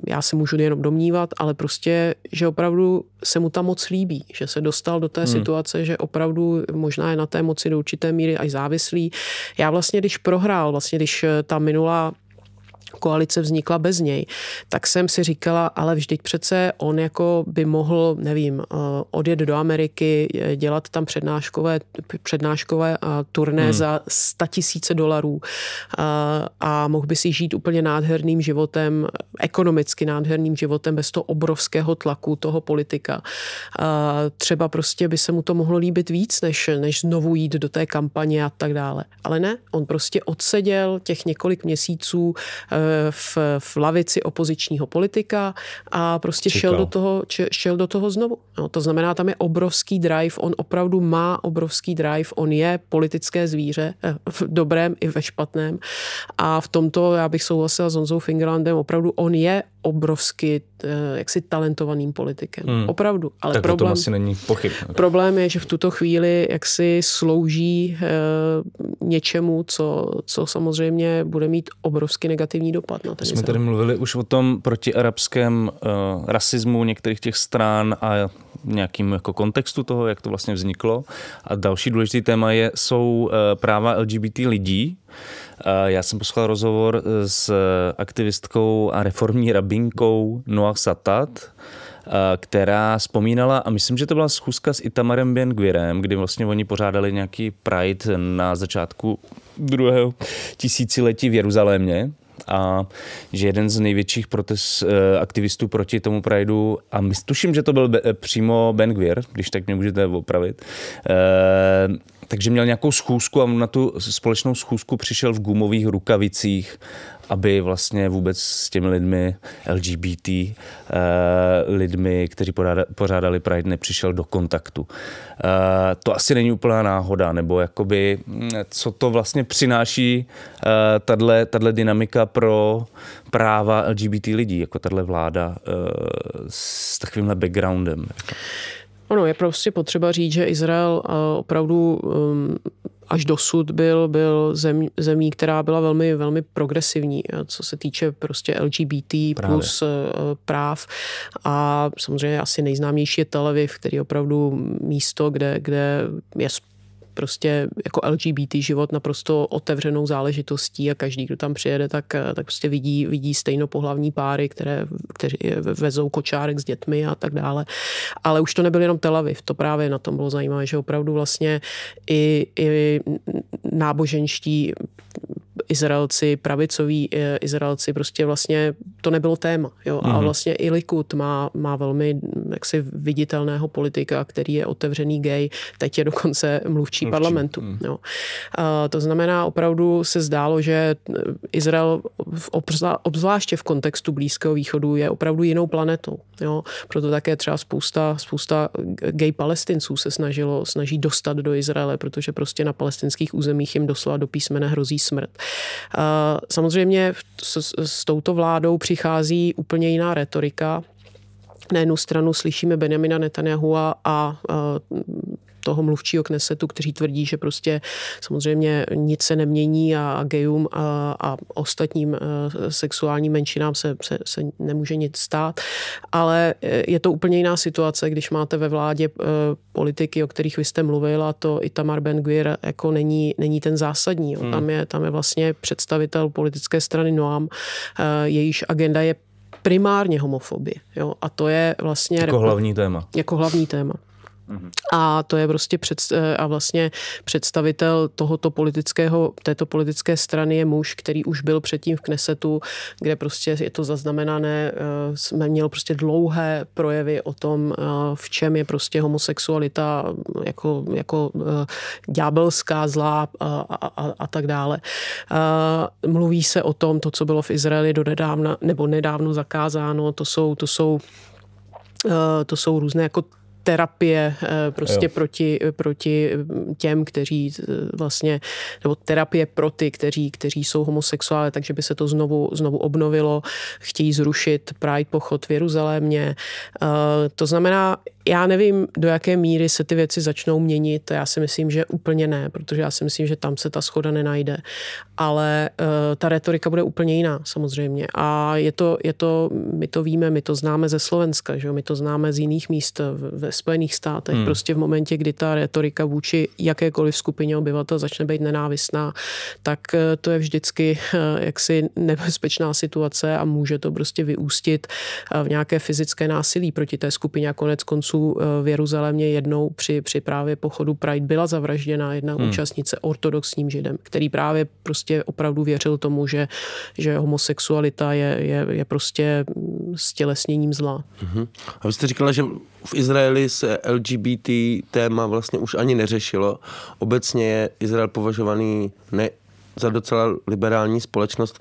E: já se můžu jenom domnívat, ale prostě, že opravdu se mu ta moc líbí, že se dostal do té hmm. situace, že opravdu možná je na té moci do určité míry až závislý. Já vlastně, když prohrál, vlastně když ta minulá koalice vznikla bez něj, tak jsem si říkala, ale vždyť přece on jako by mohl, nevím, eh, odjet do Ameriky, eh, dělat tam přednáškové, přednáškové eh, turné hmm. za 100 tisíce dolarů a mohl by si žít úplně nádherným životem, ekonomicky nádherným životem bez toho obrovského tlaku toho politika. Třeba prostě by se mu to mohlo líbit víc, než, než znovu jít do té kampaně a tak dále. Ale ne, on prostě odseděl těch několik měsíců v, v lavici opozičního politika a prostě šel do, toho, šel do toho znovu. No, to znamená, tam je obrovský drive, on opravdu má obrovský drive, on je politické zvíře eh, v dobrém i ve špatném a v tomto já bych souhlasila s Honzou Fingerlandem, opravdu on je obrovsky eh, jaksi talentovaným politikem. Hmm. Opravdu.
C: Ale tak problém, asi není pochyb.
E: Problém je, že v tuto chvíli jaksi slouží e, něčemu, co, co samozřejmě bude mít obrovsky negativní dopad na ten
C: Jsme tady mluvili už o tom protiarabském uh, rasismu některých těch stran a nějakým jako kontextu toho, jak to vlastně vzniklo. A další důležitý téma je, jsou uh, práva LGBT lidí. Já jsem poslal rozhovor s aktivistkou a reformní rabinkou Noah Satat, která vzpomínala, a myslím, že to byla schůzka s Itamarem Ben Gvirem, kdy vlastně oni pořádali nějaký Pride na začátku druhého tisíciletí v Jeruzalémě a že jeden z největších protest, eh, aktivistů proti tomu Prideu, a my, tuším, že to byl be, přímo Ben Gvir, když tak mě můžete opravit, e, takže měl nějakou schůzku a na tu společnou schůzku přišel v gumových rukavicích aby vlastně vůbec s těmi lidmi LGBT, eh, lidmi, kteří pořádali Pride, nepřišel do kontaktu. Eh, to asi není úplná náhoda, nebo jakoby, hm, co to vlastně přináší eh, tato dynamika pro práva LGBT lidí, jako tato vláda s takovýmhle backgroundem.
E: Ono je prostě potřeba říct, že Izrael opravdu um, až dosud byl, byl zem, zemí, která byla velmi, velmi progresivní, co se týče prostě LGBT Právě. plus uh, práv. A samozřejmě asi nejznámější je Tel Aviv, který je opravdu místo, kde, kde je prostě jako LGBT život naprosto otevřenou záležitostí a každý, kdo tam přijede, tak, tak prostě vidí, vidí stejnopohlavní páry, které, kteří vezou kočárek s dětmi a tak dále. Ale už to nebyl jenom Tel Aviv, to právě na tom bylo zajímavé, že opravdu vlastně i, i náboženští Izraelci, pravicoví eh, Izraelci, prostě vlastně to nebylo téma. Jo? A mhm. vlastně i Likud má, má velmi jaksi viditelného politika, který je otevřený gay, teď je dokonce mluvčí, mluvčí. parlamentu. Mm. Jo? A to znamená, opravdu se zdálo, že Izrael obzvláště v kontextu Blízkého východu je opravdu jinou planetou. Jo? Proto také třeba spousta, spousta gay palestinců se snažilo, snaží dostat do Izraele, protože prostě na palestinských územích jim doslova do písmene hrozí smrt. Samozřejmě s, s touto vládou přichází úplně jiná retorika. Na jednu stranu slyšíme Benjamina Netanyahu a, a toho mluvčího Knesetu, kteří tvrdí, že prostě samozřejmě nic se nemění a, a gejům a, a ostatním sexuálním menšinám se, se, se nemůže nic stát. Ale je to úplně jiná situace, když máte ve vládě politiky, o kterých vy jste mluvil, a to Itamar Ben-Gvir jako není, není ten zásadní. Hmm. Tam, je, tam je vlastně představitel politické strany Noam, jejíž agenda je primárně homofobie. Jo? A to je vlastně...
C: Jako hlavní téma.
E: Jako hlavní téma. A to je prostě před, eh, a vlastně představitel tohoto politického, této politické strany je muž, který už byl předtím v Knesetu, kde prostě je to zaznamenané, eh, jsme měl prostě dlouhé projevy o tom, eh, v čem je prostě homosexualita jako, jako ďábelská zlá a, a, a, a tak dále. Mluví se o tom, to, co bylo v Izraeli do nedávna, nebo nedávno zakázáno, to jsou, to jsou to jsou různé jako terapie eh, prostě proti, proti těm, kteří eh, vlastně, nebo terapie pro ty, kteří, kteří jsou homosexuále, takže by se to znovu, znovu obnovilo. Chtějí zrušit Pride pochod v Jeruzalémě. Eh, to znamená, já nevím, do jaké míry se ty věci začnou měnit. Já si myslím, že úplně ne, protože já si myslím, že tam se ta schoda nenajde. Ale uh, ta retorika bude úplně jiná, samozřejmě. A je to, je to, my to víme, my to známe ze Slovenska, že jo? my to známe z jiných míst ve Spojených státech. Hmm. Prostě v momentě, kdy ta retorika vůči jakékoliv skupině obyvatel začne být nenávistná, tak uh, to je vždycky uh, jaksi nebezpečná situace a může to prostě vyústit v nějaké fyzické násilí proti té skupině a konec konců Eh, v Jeruzalémě jednou při, při právě pochodu Pride byla zavražděna jedna hmm. účastnice ortodoxním židem, který právě prostě opravdu věřil tomu, že, že homosexualita je, je, je prostě stělesněním zla.
D: Uh-huh. A vy jste říkala, že v Izraeli se LGBT téma vlastně už ani neřešilo. Obecně je Izrael považovaný ne za docela liberální společnost.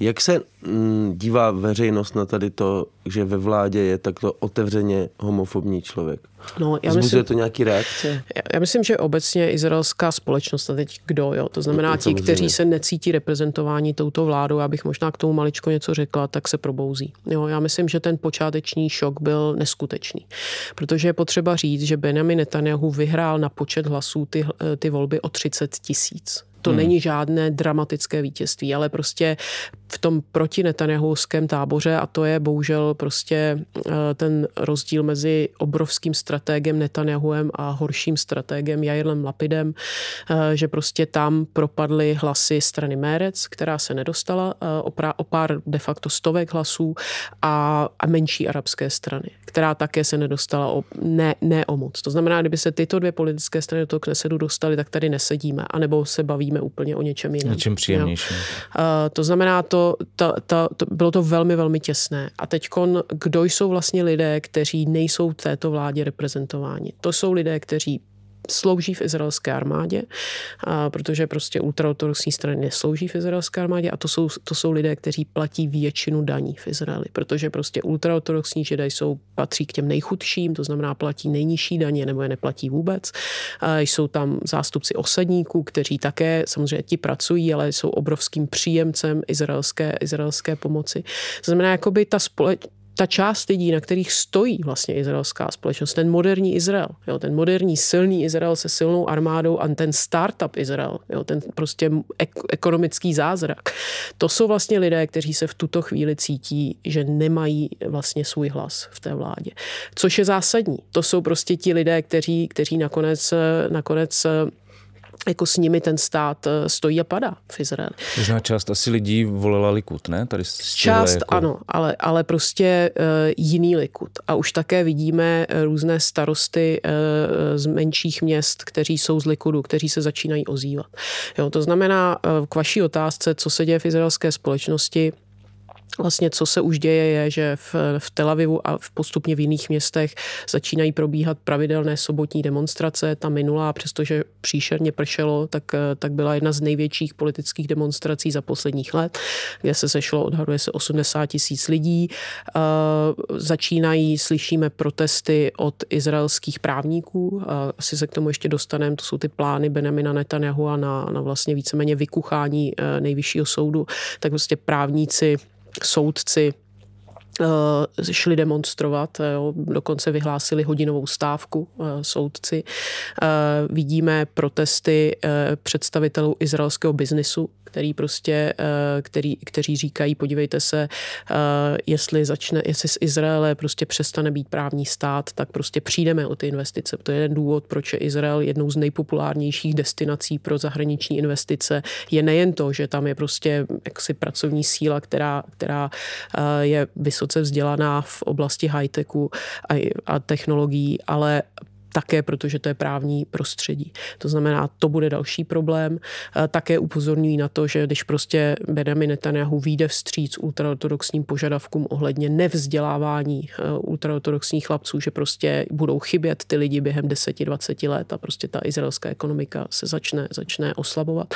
D: Jak se mm, dívá veřejnost na tady to, že ve vládě je takto otevřeně homofobní člověk? No, já myslím, to nějaký reakce?
E: Já myslím, že obecně izraelská společnost, a teď kdo, jo? to znamená no, ti, samozřejmě. kteří se necítí reprezentováni touto vládou, abych možná k tomu maličko něco řekla, tak se probouzí. Jo, já myslím, že ten počáteční šok byl neskutečný. Protože je potřeba říct, že Benjamin Netanyahu vyhrál na počet hlasů ty, ty volby o 30 tisíc. To hmm. není žádné dramatické vítězství, ale prostě v tom proti Netanyahuském táboře a to je bohužel prostě eh, ten rozdíl mezi obrovským strategem Netanyahuem a horším strategem Jairlem Lapidem, eh, že prostě tam propadly hlasy strany Mérec, která se nedostala eh, o pár de facto stovek hlasů a, a menší arabské strany, která také se nedostala o, ne, ne o moc. To znamená, kdyby se tyto dvě politické strany do toho knesedu dostaly, tak tady nesedíme, anebo se bavíme úplně o něčem jiném.
C: Něčem příjemnějším.
E: To znamená, to, ta, ta, to, bylo to velmi, velmi těsné. A teď, kdo jsou vlastně lidé, kteří nejsou v této vládě reprezentováni? To jsou lidé, kteří slouží v izraelské armádě, a protože prostě ultraortodoxní strany neslouží v izraelské armádě a to jsou, to jsou lidé, kteří platí většinu daní v Izraeli, protože prostě ultraortodoxní židé jsou, patří k těm nejchudším, to znamená platí nejnižší daně nebo je neplatí vůbec. A jsou tam zástupci osadníků, kteří také samozřejmě ti pracují, ale jsou obrovským příjemcem izraelské, izraelské pomoci. To znamená, jakoby ta společ, ta část lidí, na kterých stojí vlastně izraelská společnost, ten moderní Izrael, jo, ten moderní silný Izrael se silnou armádou a ten startup Izrael, jo, ten prostě ek- ekonomický zázrak, to jsou vlastně lidé, kteří se v tuto chvíli cítí, že nemají vlastně svůj hlas v té vládě. Což je zásadní. To jsou prostě ti lidé, kteří, kteří nakonec, nakonec jako s nimi ten stát eh, stojí a padá v Izraeli.
C: Možná část asi lidí volila Likud, ne? Tady
E: část jako... ano, ale, ale prostě uh, jiný Likud. A už také vidíme eh, různé starosty uh, z menších měst, kteří jsou z Likudu, kteří se začínají ozývat. Jo, to znamená, uh, k vaší otázce, co se děje v izraelské společnosti, Vlastně, co se už děje, je, že v, v Tel Avivu a v postupně v jiných městech začínají probíhat pravidelné sobotní demonstrace. Ta minulá, přestože příšerně pršelo, tak, tak byla jedna z největších politických demonstrací za posledních let, kde se sešlo, odhaduje se 80 tisíc lidí. Začínají, slyšíme protesty od izraelských právníků. Asi se k tomu ještě dostaneme. To jsou ty plány Benjamina Netanyahu na, na vlastně víceméně vykuchání e, nejvyššího soudu. Tak vlastně právníci soudci šli demonstrovat, eh, jo, dokonce vyhlásili hodinovou stávku eh, soudci. Vidíme protesty představitelů izraelského biznisu, který prostě, který, kteří říkají, podívejte se, jestli začne, jestli z Izraele prostě přestane být právní stát, tak prostě přijdeme o ty investice. To je jeden důvod, proč je Izrael jednou z nejpopulárnějších destinací pro zahraniční investice. Je nejen to, že tam je prostě jaksi pracovní síla, která, která je vysoce vysoce vzdělaná v oblasti high-techu a, a technologií, ale také protože to je právní prostředí. To znamená, to bude další problém. Také upozorňují na to, že když prostě Benjamin Netanyahu vyjde vstříc ultraortodoxním požadavkům ohledně nevzdělávání eh, ultraortodoxních chlapců, že prostě budou chybět ty lidi během 10-20 let a prostě ta izraelská ekonomika se začne, začne oslabovat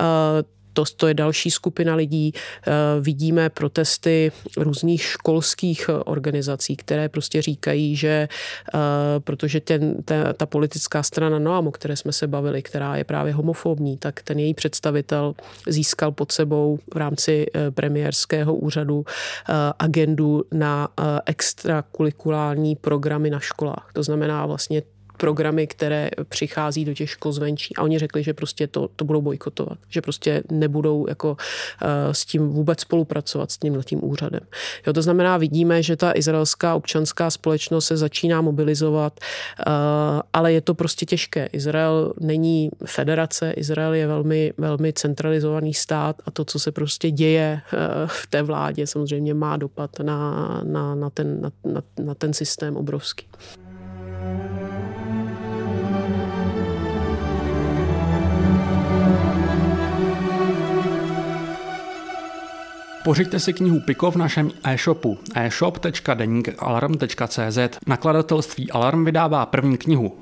E: eh, to, to je další skupina lidí. Eh, vidíme protesty různých školských organizací, které prostě říkají, že eh, protože ten, ta, ta politická strana Noam, o které jsme se bavili, která je právě homofobní, tak ten její představitel získal pod sebou v rámci eh, premiérského úřadu agendu na extrakulikulární programy na školách. To znamená vlastně programy, které přichází do těch škol zvenčí. A oni řekli, že prostě to, to budou bojkotovat, že prostě nebudou jako uh, s tím vůbec spolupracovat s tím tím úřadem. Jo, to znamená, vidíme, že ta izraelská občanská společnost se začíná mobilizovat, uh, ale je to prostě těžké. Izrael není federace, Izrael je velmi, velmi centralizovaný stát a to, co se prostě děje uh, v té vládě, samozřejmě má dopad na, na, na, ten, na, na, na ten systém obrovský.
F: Pořiďte si knihu Piko v našem e-shopu e-shop.denikalarm.cz. Nakladatelství Alarm vydává první knihu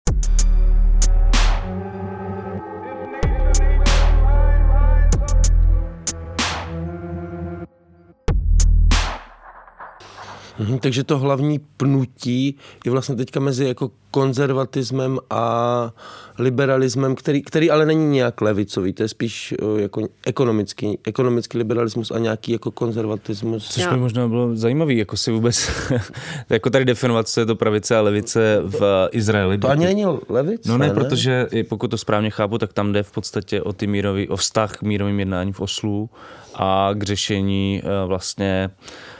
D: Mhm, takže to hlavní pnutí je vlastně teďka mezi jako konzervatismem a liberalismem, který, který ale není nějak levicový, to je spíš jako ekonomický, ekonomický liberalismus a nějaký jako konzervatismus.
C: Což by možná bylo zajímavý, jako si vůbec, [LAUGHS] jako tady definovat, co je to pravice a levice v Izraeli.
D: To ani není levice,
C: No ne, ne, protože pokud to správně chápu, tak tam jde v podstatě o ty mírový, o vztah k mírovým jednání v Oslu a k řešení eh, vlastně Eh,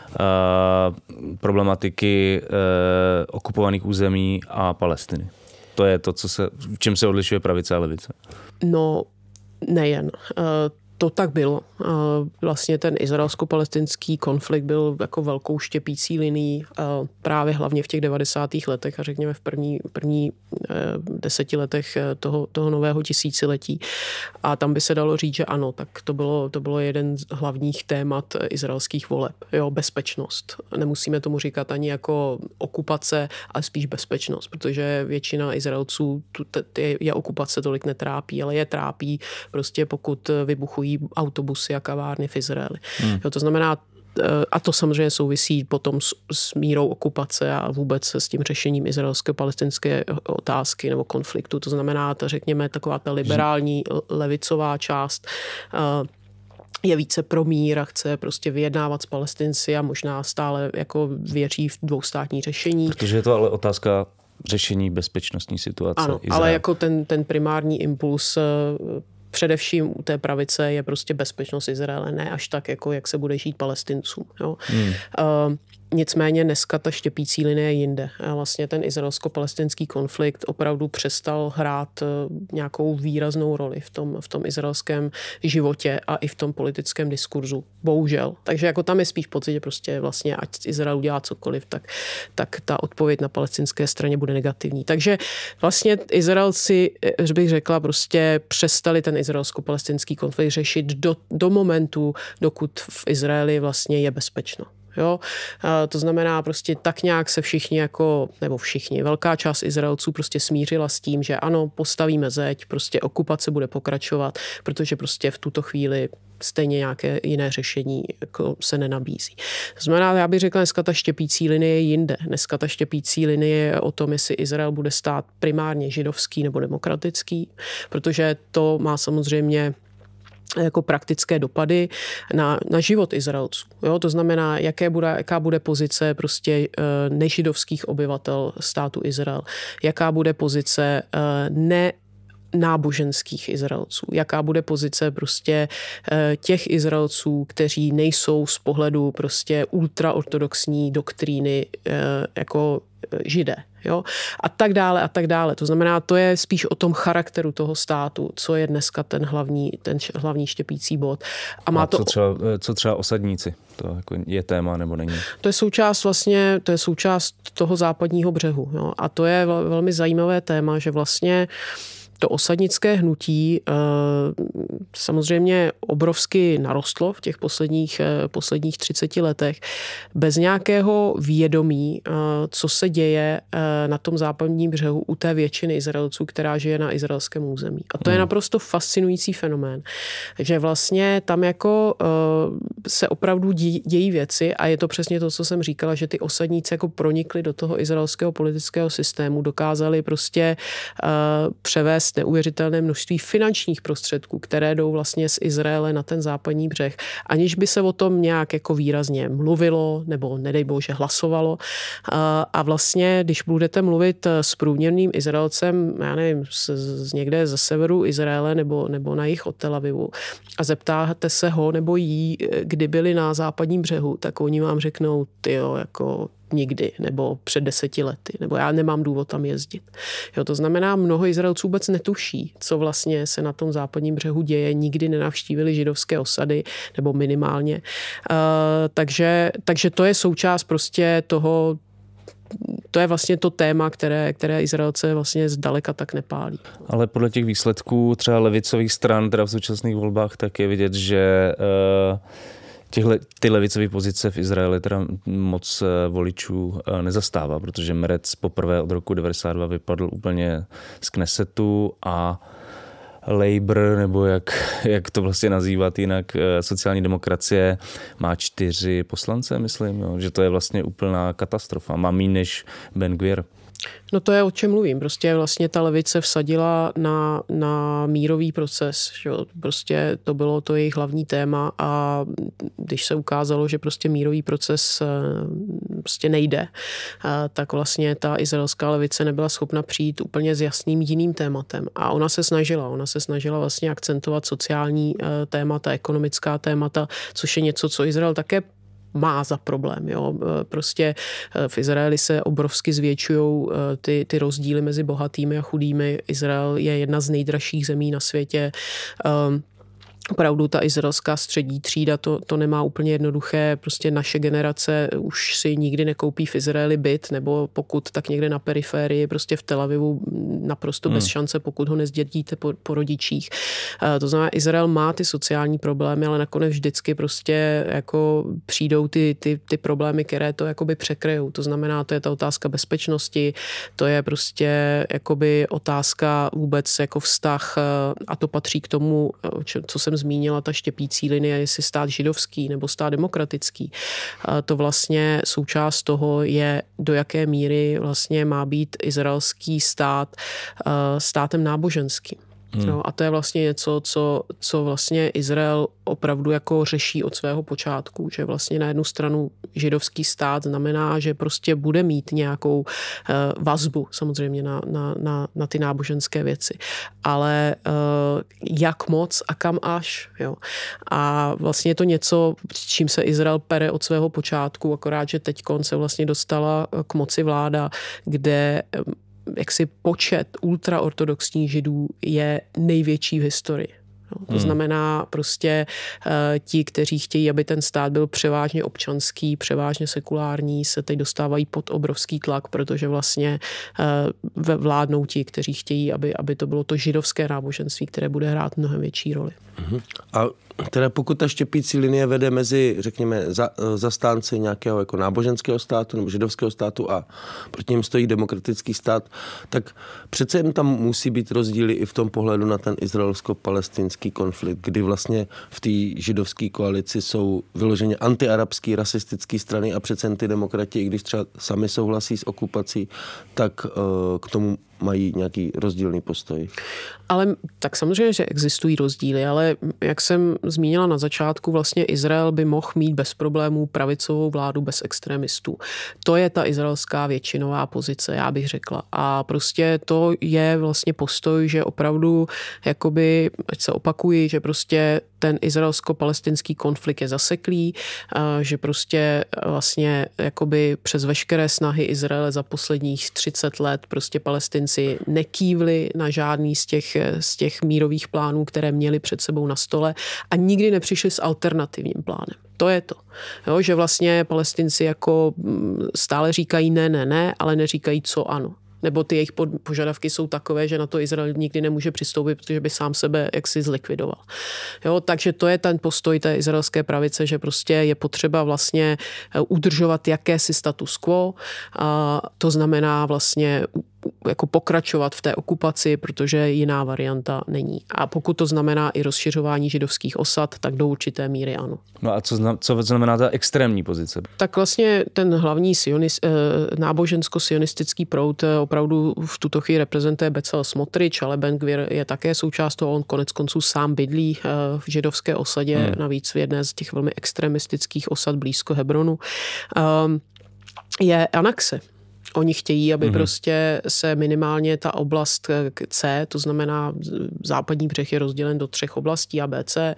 C: problematiky eh, okupovaných území a Palestiny. To je to, co se, v čem se odlišuje pravice a levice.
E: No, nejen. To tak bylo. Vlastně ten izraelsko-palestinský konflikt byl jako velkou štěpící linií právě hlavně v těch 90. letech a řekněme v první, první eh, deseti letech eh, toho, toho nového tisíciletí. A tam by se dalo říct, že ano, tak to bylo, to bylo jeden z hlavních témat izraelských voleb. Jo, bezpečnost. Nemusíme tomu říkat ani jako okupace, ale spíš bezpečnost, protože většina Izraelců je okupace tolik netrápí, ale je trápí prostě pokud vybuchují autobusy a kavárny v Izraeli. Hmm. Jo, to znamená, eh, a to samozřejmě souvisí potom s, s mírou okupace a vůbec s tím řešením izraelsko-palestinské otázky nebo konfliktu. To znamená, ta, řekněme, taková ta liberální levicová část eh, je více pro mír a chce prostě vyjednávat s palestinci a možná stále jako věří v dvoustátní řešení.
C: Protože je to ale otázka řešení bezpečnostní situace.
E: Ano, Izrael. ale jako ten, ten primární impuls eh, především u té pravice je prostě bezpečnost Izraele, ne až tak, jako jak se bude žít palestincům. Jo. Hmm. Uh, Nicméně dneska ta štěpící linie je jinde. Vlastně ten izraelsko-palestinský konflikt opravdu přestal hrát eh, nějakou výraznou roli v tom, v tom izraelském životě a i v tom politickém diskurzu. Bohužel. Takže jako tam je spíš pocit, že prostě vlastně ať Izrael udělá cokoliv, tak, tak ta odpověď na palestinské straně bude negativní. Takže vlastně Izraelci, eh, že bych řekla, prostě přestali ten izraelsko-palestinský konflikt řešit do, do momentu, dokud v Izraeli vlastně je bezpečno. Jo? To znamená prostě tak nějak se všichni jako, nebo všichni, velká část Izraelců prostě smířila s tím, že ano, postavíme zeď, prostě okupace bude pokračovat, protože prostě v tuto chvíli stejně nějaké jiné řešení jako se nenabízí. To znamená, já bych řekla, dneska ta štěpící linie je jinde. Dneska ta štěpící linie je o tom, jestli Izrael bude stát primárně židovský nebo demokratický, protože to má samozřejmě jako praktické dopady na, na život Izraelců. Jo? To znamená, jaké bude, jaká bude pozice prostě uh, nežidovských obyvatel státu Izrael, jaká bude pozice uh, ne náboženských Izraelců, jaká bude pozice prostě eh, těch Izraelců, kteří nejsou z pohledu prostě ultraortodoxní doktríny jako židé. Jo? A tak dále a tak dále. To znamená, to je spíš o tom charakteru toho státu, co je dneska ten hlavní, ten hlavní štěpící bod.
C: A, má a to... co, třeba, co třeba osadníci? To jako je téma nebo není?
E: To je součást vlastně, to je součást toho západního břehu. Jo? A to je velmi zajímavé téma, že vlastně to osadnické hnutí eh, samozřejmě obrovsky narostlo v těch posledních, eh, posledních 30 letech bez nějakého vědomí, eh, co se děje na tom západním břehu u té většiny Izraelců, která žije na izraelském území. A to je hmm. naprosto fascinující fenomén, že vlastně tam jako se opravdu dějí věci a je to přesně to, co jsem říkala, že ty osadníci jako pronikli do toho izraelského politického systému, dokázali prostě převést neuvěřitelné množství finančních prostředků, které jdou vlastně z Izraele na ten západní břeh, aniž by se o tom nějak jako výrazně mluvilo nebo nedej bože hlasovalo. A vlastně, když budete mluvit s průměrným Izraelcem, já nevím, z, z někde ze severu Izraele nebo, nebo na jich od Tel Avivu a zeptáte se ho nebo jí, kdy byli na západním břehu, tak oni vám řeknou, ty jako nikdy, nebo před deseti lety, nebo já nemám důvod tam jezdit. Jo, to znamená, mnoho Izraelců vůbec netuší, co vlastně se na tom západním břehu děje, nikdy nenavštívili židovské osady, nebo minimálně. Uh, takže, takže to je součást prostě toho, to je vlastně to téma, které, které Izraelce vlastně zdaleka tak nepálí.
C: Ale podle těch výsledků třeba levicových stran, teda v současných volbách, tak je vidět, že uh Těhle, ty levicové pozice v Izraeli teda moc eh, voličů eh, nezastává, protože Merec poprvé od roku 92 vypadl úplně z Knesetu a Labour, nebo jak, [LAUGHS] jak to vlastně nazývat jinak, eh, sociální demokracie má čtyři poslance, myslím, jo, že to je vlastně úplná katastrofa. Má méně než Ben Gvir.
E: No to je o čem mluvím. Prostě vlastně ta levice vsadila na, na mírový proces. Že? Prostě to bylo to jejich hlavní téma a když se ukázalo, že prostě mírový proces eh, prostě nejde, eh, tak vlastně ta izraelská levice nebyla schopna přijít úplně s jasným jiným tématem. A ona se snažila. Ona se snažila vlastně akcentovat sociální eh, témata, ekonomická témata, což je něco, co Izrael také má za problém. Jo. E, prostě e, v Izraeli se obrovsky zvětšují e, ty, ty rozdíly mezi bohatými a chudými. Izrael je jedna z nejdražších zemí na světě opravdu ta izraelská střední třída to, to nemá úplně jednoduché. Prostě naše generace už si nikdy nekoupí v Izraeli byt, nebo pokud tak někde na periférii, prostě v Tel Avivu naprosto hmm. bez šance, pokud ho nezdědíte po, po rodičích. To znamená, Izrael má ty sociální problémy, ale nakonec vždycky prostě jako přijdou ty, ty, ty problémy, které to jakoby překryjou. To znamená, to je ta otázka bezpečnosti, to je prostě jakoby otázka vůbec jako vztah a to patří k tomu, co jsem zmínila, ta štěpící linie, jestli stát židovský nebo stát demokratický. To vlastně součást toho je, do jaké míry vlastně má být izraelský stát státem náboženským. Hmm. No, a to je vlastně něco, co, co vlastně Izrael opravdu jako řeší od svého počátku, že vlastně na jednu stranu židovský stát znamená, že prostě bude mít nějakou uh, vazbu samozřejmě na, na, na, na ty náboženské věci. Ale uh, jak moc a kam až. Jo. A vlastně je to něco, čím se Izrael pere od svého počátku, akorát, že teď se vlastně dostala k moci vláda, kde jaksi počet ultraortodoxních židů je největší v historii. No, to hmm. znamená prostě uh, ti, kteří chtějí, aby ten stát byl převážně občanský, převážně sekulární, se teď dostávají pod obrovský tlak, protože vlastně uh, vládnou ti, kteří chtějí, aby, aby to bylo to židovské náboženství, které bude hrát mnohem větší roli.
D: Hmm. A teda pokud ta štěpící linie vede mezi, řekněme, za, zastánci nějakého jako náboženského státu nebo židovského státu a proti ním stojí demokratický stát, tak přece jen tam musí být rozdíly i v tom pohledu na ten izraelsko-palestinský konflikt, kdy vlastně v té židovské koalici jsou vyloženě antiarabský, rasistický strany a přece jen ty demokrati, i když třeba sami souhlasí s okupací, tak uh, k tomu mají nějaký rozdílný postoj.
E: Ale tak samozřejmě, že existují rozdíly, ale jak jsem zmínila na začátku, vlastně Izrael by mohl mít bez problémů pravicovou vládu bez extremistů. To je ta izraelská většinová pozice, já bych řekla. A prostě to je vlastně postoj, že opravdu, jakoby, ať se opakuji, že prostě ten izraelsko-palestinský konflikt je zaseklý, že prostě vlastně jakoby přes veškeré snahy Izraele za posledních 30 let prostě palestinci nekývli na žádný z těch, z těch mírových plánů, které měli před sebou na stole a nikdy nepřišli s alternativním plánem. To je to. Jo, že vlastně palestinci jako mm, stále říkají ne, ne, ne, ale neříkají co ano nebo ty jejich požadavky jsou takové, že na to Izrael nikdy nemůže přistoupit, protože by sám sebe jaksi zlikvidoval. Jo, takže to je ten postoj té izraelské pravice, že prostě je potřeba vlastně eh, udržovat jakési status quo. A to znamená vlastně jako pokračovat v té okupaci, protože jiná varianta není. A pokud to znamená i rozšiřování židovských osad, tak do určité míry ano.
C: No a co, zna, co znamená ta extrémní pozice?
E: Tak vlastně ten hlavní sionis, eh, nábožensko-sionistický proud eh, opravdu v tuto chvíli reprezentuje Becel Smotrič, ale Ben Gvir je také součást toho, on konec konců sám bydlí eh, v židovské osadě, hmm. navíc v jedné z těch velmi extremistických osad blízko Hebronu. Um, je Anaxe. Oni chtějí, aby mm-hmm. prostě se minimálně ta oblast C, to znamená západní břeh je rozdělen do třech oblastí A, B, C.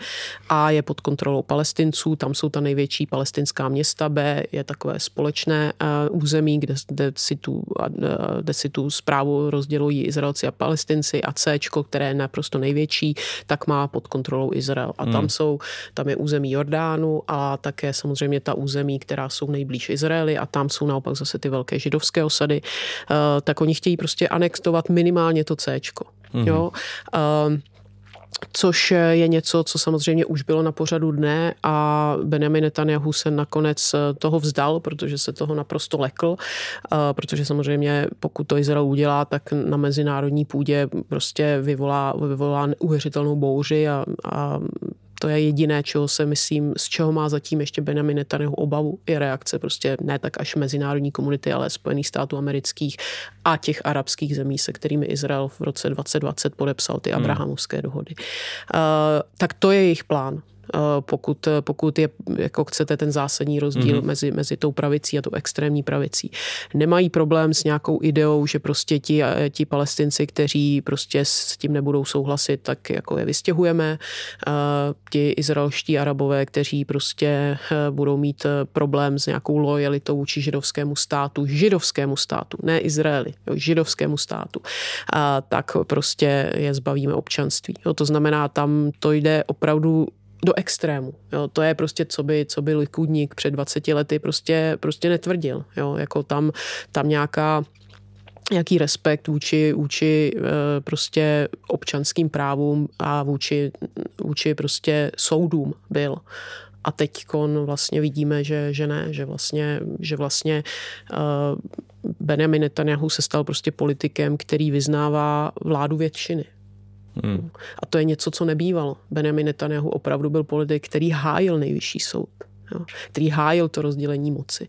E: A je pod kontrolou palestinců, tam jsou ta největší palestinská města, B je takové společné uh, území, kde, kde, si tu, uh, kde si tu zprávu rozdělují Izraelci a palestinci a C, které je naprosto největší, tak má pod kontrolou Izrael. A mm. tam mhm. jsou, tam je území Jordánu a také samozřejmě ta území, která jsou nejblíž Izraeli a tam jsou naopak zase ty velké židovské osady, eh, tak oni chtějí prostě anextovat minimálně to C. Mm-hmm. Jo? Uh, což je něco, co samozřejmě už bylo na pořadu dne a Benjamin Netanyahu se nakonec eh, toho vzdal, protože se toho naprosto lekl, protože samozřejmě pokud to Izrael udělá, tak na mezinárodní půdě prostě vyvolá, vyvolá neuvěřitelnou bouři a, a to je jediné, čeho se myslím, z čeho má zatím ještě Benjamin Netanyahu obavu, je reakce prostě ne tak až mezinárodní komunity, ale Spojených států amerických a těch arabských zemí, se kterými Izrael v roce 2020 podepsal ty hmm. abrahamovské dohody. Uh, tak to je jejich plán. Eh, pokud, pokud je, jako chcete, ten zásadní rozdíl mm-hmm. mezi, mezi tou pravicí a tou extrémní pravicí. Nemají problém s nějakou ideou, že prostě ti, eh, ti palestinci, kteří prostě s tím nebudou souhlasit, tak jako je vystěhujeme. Eh, ti izraelští arabové, kteří prostě budou mít problém s nějakou lojalitou vůči židovskému státu, židovskému státu, ne Izraeli, jo, židovskému státu, a tak prostě je zbavíme občanství. Jo, to znamená, tam to jde opravdu do extrému. Jo, to je prostě, co by, co by Likudník před 20 lety prostě, prostě netvrdil. Jo, jako tam, tam nějaká nějaký respekt vůči, vůči eh, prostě občanským právům a vůči, vůči prostě soudům byl. A teď vlastně vidíme, že, že ne, že vlastně, že vlastně uh, Benjamin Netanyahu se stal prostě politikem, který vyznává vládu většiny. Hmm. A to je něco, co nebývalo. Benjamin Netanyahu opravdu byl politik, který hájil nejvyšší soud jo, který hájil to rozdělení moci.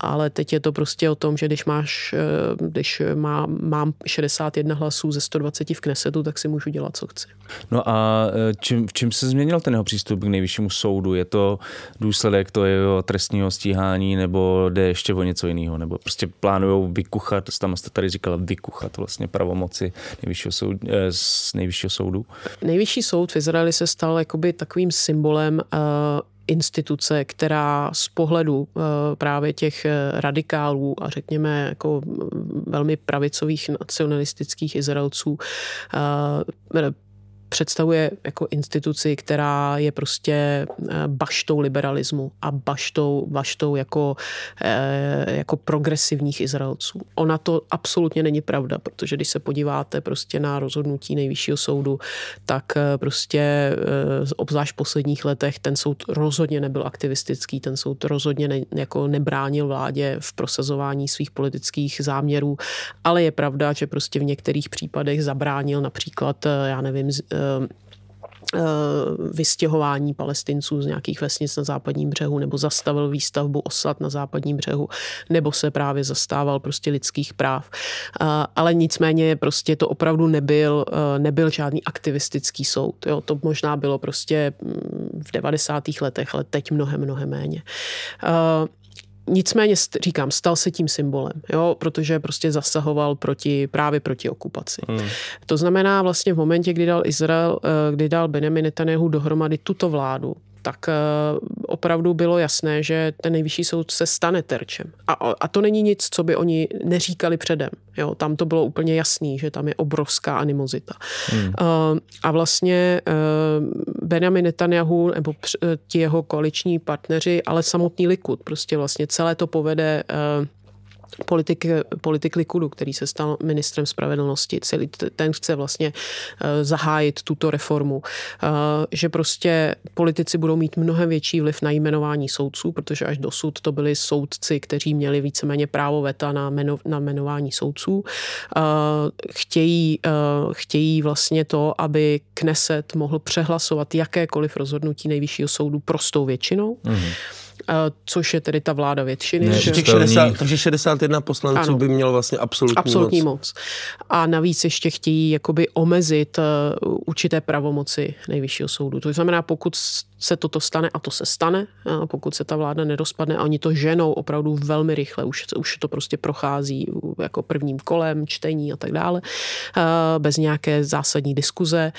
E: Ale teď je to prostě o tom, že když máš, eh, když má, mám 61 hlasů ze 120 v Knesetu, tak si můžu dělat, co chci.
C: No a eh, čím, v čím se změnil ten jeho přístup k nejvyššímu soudu? Je to důsledek toho jeho trestního stíhání nebo jde ještě o něco jiného? Nebo prostě plánují vykuchat, tam jste tady říkala, vykuchat vlastně pravomoci nejvyššího, soud, eh, z nejvyššího soudu?
E: Nejvyšší soud v Izraeli se stal jakoby takovým symbolem uh, instituce, která z pohledu eh, právě těch eh, radikálů a řekněme jako velmi pravicových nacionalistických Izraelců eh, představuje jako instituci, která je prostě baštou liberalismu a baštou, baštou jako, jako progresivních Izraelců. Ona to absolutně není pravda, protože když se podíváte prostě na rozhodnutí nejvyššího soudu, tak prostě obzvlášť v posledních letech ten soud rozhodně nebyl aktivistický, ten soud rozhodně ne, jako nebránil vládě v prosazování svých politických záměrů, ale je pravda, že prostě v některých případech zabránil například, eh, já nevím, eh, eh, vystěhování palestinců z nějakých vesnic na západním břehu, nebo zastavil výstavbu osad na západním břehu, nebo se právě zastával prostě lidských práv. Ale nicméně prostě to opravdu nebyl, nebyl žádný aktivistický soud. Jo? To možná bylo prostě mm, v 90. letech, ale teď mnohem, mnohem méně. Nicméně říkám, stal se tím symbolem, jo, protože prostě zasahoval proti, právě proti okupaci. Hmm. To znamená vlastně v momentě, kdy dal Izrael, eh, kdy dal Benjamin Netanyahu dohromady tuto vládu, tak eh, opravdu bylo jasné, že ten nejvyšší soud se stane terčem. A, a to není nic, co by oni neříkali předem. Jo, tam to bylo úplně jasný, že tam je obrovská animozita. Hmm. Uh, a vlastně Benjamin Netanyahu nebo ti jeho koaliční partneři, ale samotný Likud, prostě vlastně celé to povede uh, politik, politik Likudu, který se stal ministrem spravedlnosti. Celý ten chce vlastně eh, zahájit tuto reformu. Eh, že prostě politici budou mít mnohem větší vliv na jmenování soudců, protože až dosud to byli soudci, kteří měli víceméně právo veta na, meno, na jmenování soudců. Eh, chtějí, chtějí vlastně to, aby Kneset mohl přehlasovat jakékoliv rozhodnutí nejvyššího soudu prostou většinou. Mm-hmm což je tedy ta vláda většiny.
D: Ne, že... 60, takže 61 poslanců ano. by mělo vlastně absolutní,
E: absolutní
D: moc.
E: moc. A navíc ještě chtějí jakoby omezit uh, určité pravomoci nejvyššího soudu. To znamená, pokud se toto stane, a to se stane, pokud se ta vláda nerozpadne, a oni to ženou opravdu velmi rychle, už, už to prostě prochází jako prvním kolem, čtení a tak dále, bez nějaké zásadní diskuze,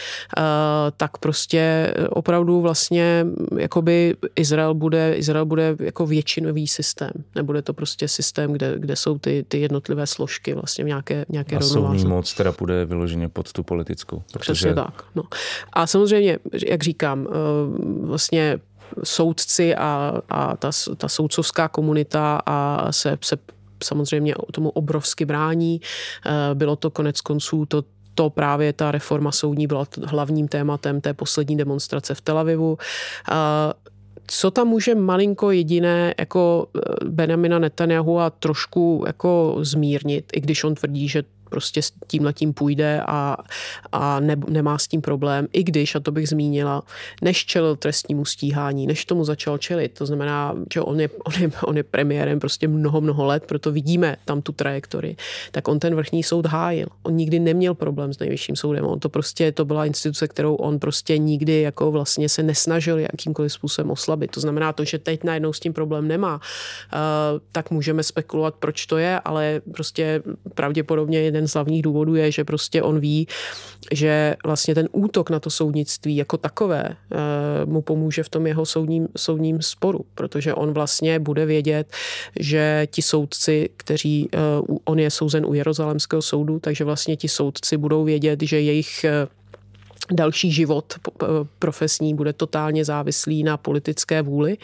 E: tak prostě opravdu vlastně jakoby Izrael bude, Izrael bude jako většinový systém. Nebude to prostě systém, kde, kde jsou ty, ty jednotlivé složky vlastně v nějaké, nějaké
C: a rovnováze. moc teda bude vyloženě pod tu politickou.
E: Protože... Přesně tak. No. A samozřejmě, jak říkám, vlastně soudci a, a ta, ta soudcovská komunita a se, se samozřejmě tomu obrovsky brání. Eh, bylo to konec konců to, to právě ta reforma soudní byla hlavním tématem té poslední demonstrace v Tel Avivu. Eh, co tam může malinko jediné jako eh, Benjamina Netanyahu a trošku jako zmírnit, i když on tvrdí, že prostě s tím letím půjde a, a ne, nemá s tím problém, i když, a to bych zmínila, než čelil trestnímu stíhání, než tomu začal čelit, to znamená, že on je, on je, on je premiérem prostě mnoho, mnoho let, proto vidíme tam tu trajektorii, tak on ten vrchní soud hájil. On nikdy neměl problém s nejvyšším soudem, on to prostě, to byla instituce, kterou on prostě nikdy jako vlastně se nesnažil jakýmkoliv způsobem oslabit. To znamená to, že teď najednou s tím problém nemá, uh, tak můžeme spekulovat, proč to je, ale prostě pravděpodobně jeden jeden z hlavních důvodů je, že prostě on ví, že vlastně ten útok na to soudnictví jako takové eh, mu pomůže v tom jeho soudním, soudním sporu, protože on vlastně bude vědět, že ti soudci, kteří, eh, on je souzen u Jeruzalemského soudu, takže vlastně ti soudci budou vědět, že jejich eh, další život profesní bude totálně závislý na politické vůli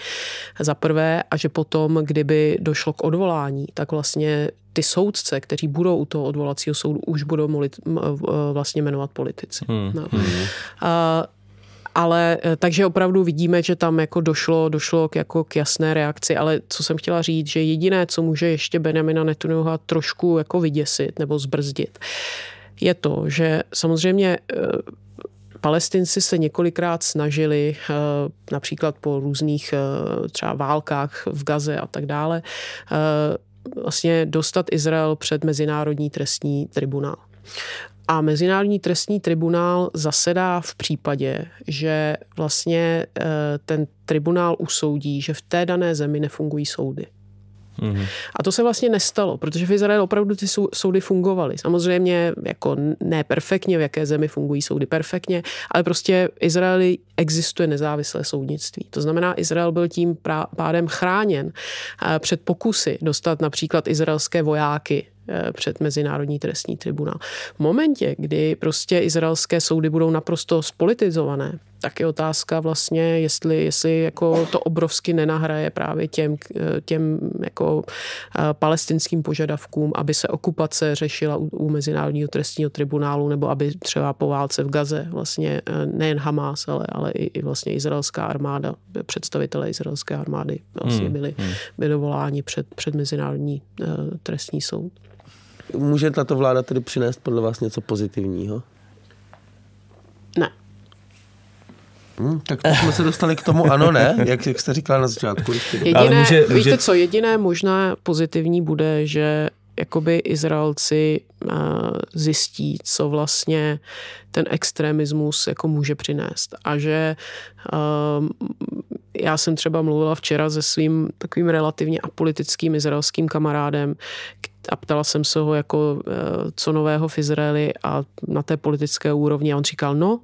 E: za prvé a že potom, kdyby došlo k odvolání, tak vlastně ty soudce, kteří budou u toho odvolacího soudu, už budou molit, vlastně jmenovat politici. Hmm. No. Hmm. A, ale e, takže opravdu vidíme, že tam jako došlo, došlo k, jako k jasné reakci, ale co jsem chtěla říct, že jediné, co může ještě Benjamina Netanyahu trošku jako vyděsit nebo zbrzdit, je to, že samozřejmě e, Palestinci se několikrát snažili, eh, například po různých eh, třeba válkách v Gaze a tak dále, eh, vlastně dostat Izrael před Mezinárodní trestní tribunál. A Mezinárodní trestní tribunál zasedá v případě, že vlastně ten tribunál usoudí, že v té dané zemi nefungují soudy. Mm-hmm. A to se vlastně nestalo, protože v Izraeli opravdu ty soudy fungovaly. Samozřejmě jako ne perfektně, v jaké zemi fungují soudy perfektně, ale prostě v Izraeli existuje nezávislé soudnictví. To znamená, Izrael byl tím pádem chráněn eh, před pokusy dostat například izraelské vojáky před Mezinárodní trestní tribunál. V momentě, kdy prostě izraelské soudy budou naprosto spolitizované, tak je otázka vlastně, jestli, jestli jako to obrovsky nenahraje právě těm, těm jako palestinským požadavkům, aby se okupace řešila u, u Mezinárodního trestního tribunálu, nebo aby třeba po válce v Gaze vlastně nejen Hamas, ale, ale i, i vlastně izraelská armáda, představitelé izraelské armády vlastně hmm, byli, hmm. byli voláni před, před Mezinárodní trestní soud.
D: Může tato vláda tedy přinést podle vás něco pozitivního?
E: Ne.
D: Hmm, tak to jsme se dostali k tomu ano, ne? Jak, jak jste říkala na začátku.
E: Jediné, může, může... Víte co, jediné možná pozitivní bude, že jakoby Izraelci eh, zjistí, co vlastně ten extremismus jako může přinést. A že um, já jsem třeba mluvila včera se svým takovým relativně apolitickým izraelským kamarádem, a ptala jsem se ho jako eh, co nového v Izraeli a na té politické úrovni a on říkal, no,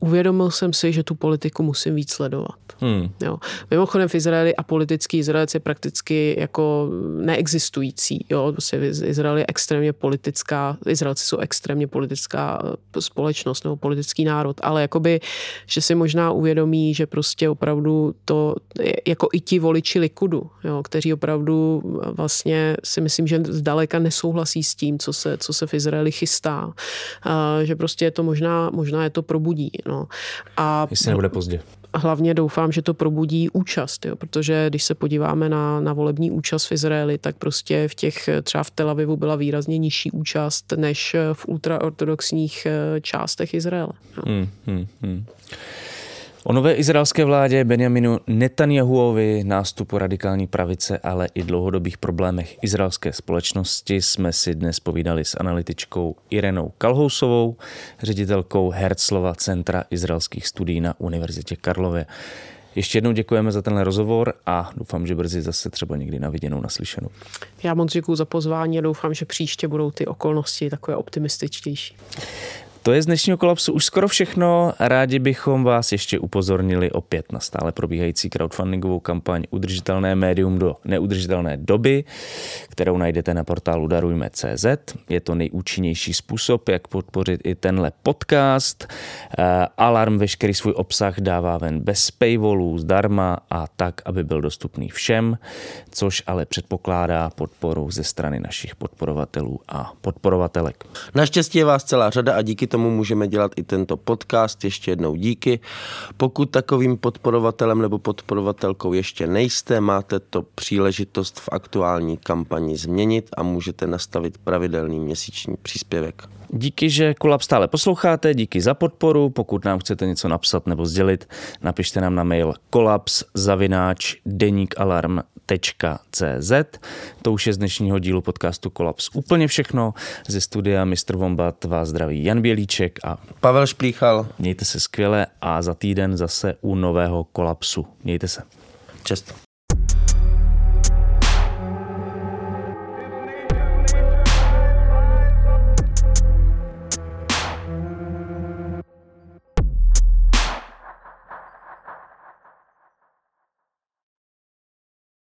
E: uvědomil jsem si, že tu politiku musím víc sledovat. Hmm. Jo. Mimochodem v Izraeli a politický Izraelec je prakticky jako neexistující. Jo. Prostě Izrael je extrémně politická, Izraelci jsou extrémně politická eh, společnost nebo politický národ, ale jakoby, že si možná uvědomí, že prostě opravdu to, jako i ti voliči Likudu, jo, kteří opravdu vlastně si myslím, že zdaleka nesouhlasí s tím, co se, co se v Izraeli chystá. A, že prostě je to možná, možná je to probudí. No. A
C: Jestli nebude pozdě
E: hlavně doufám, že to probudí účast, jo, protože když se podíváme na, na volební účast v Izraeli, tak prostě v těch, třeba v Tel Avivu byla výrazně nižší účast než v ultraortodoxních eh, částech Izraele. No. Hmm, hmm, hmm.
C: O nové izraelské vládě Benjaminu Netanyahuovi, nástupu radikální pravice, ale i dlouhodobých problémech izraelské společnosti jsme si dnes povídali s analytičkou Irenou Kalhousovou, ředitelkou Herzlova Centra izraelských studií na Univerzitě Karlově. Ještě jednou děkujeme za tenhle rozhovor a doufám, že brzy zase třeba někdy na viděnou naslyšenou.
E: Já moc děkuji za pozvání a doufám, že příště budou ty okolnosti takové optimističtější.
C: To je z dnešního kolapsu už skoro všechno. Rádi bychom vás ještě upozornili opět na stále probíhající crowdfundingovou kampaň Udržitelné médium do neudržitelné doby, kterou najdete na portálu Darujme.cz. Je to nejúčinnější způsob, jak podpořit i tenhle podcast. Eh, Alarm veškerý svůj obsah dává ven bez paywallů, zdarma a tak, aby byl dostupný všem, což ale předpokládá podporu ze strany našich podporovatelů a podporovatelek.
D: Naštěstí je vás celá řada a díky tomu můžeme dělat i tento podcast. Ještě jednou díky. Pokud takovým podporovatelem nebo podporovatelkou ještě nejste, máte to příležitost v aktuální kampani změnit a můžete nastavit pravidelný měsíční příspěvek.
C: Díky, že Kolab stále posloucháte, díky za podporu. Pokud nám chcete něco napsat nebo sdělit, napište nám na mail kolaps zavináč deníkalarm.cz. To už je z dnešního dílu podcastu Kolaps úplně všechno. Ze studia Mr. Vombat vás zdraví Jan Bělíček a
D: Pavel Šplíchal.
C: Mějte se skvěle a za týden zase u nového kolapsu. Mějte se.
D: Čest.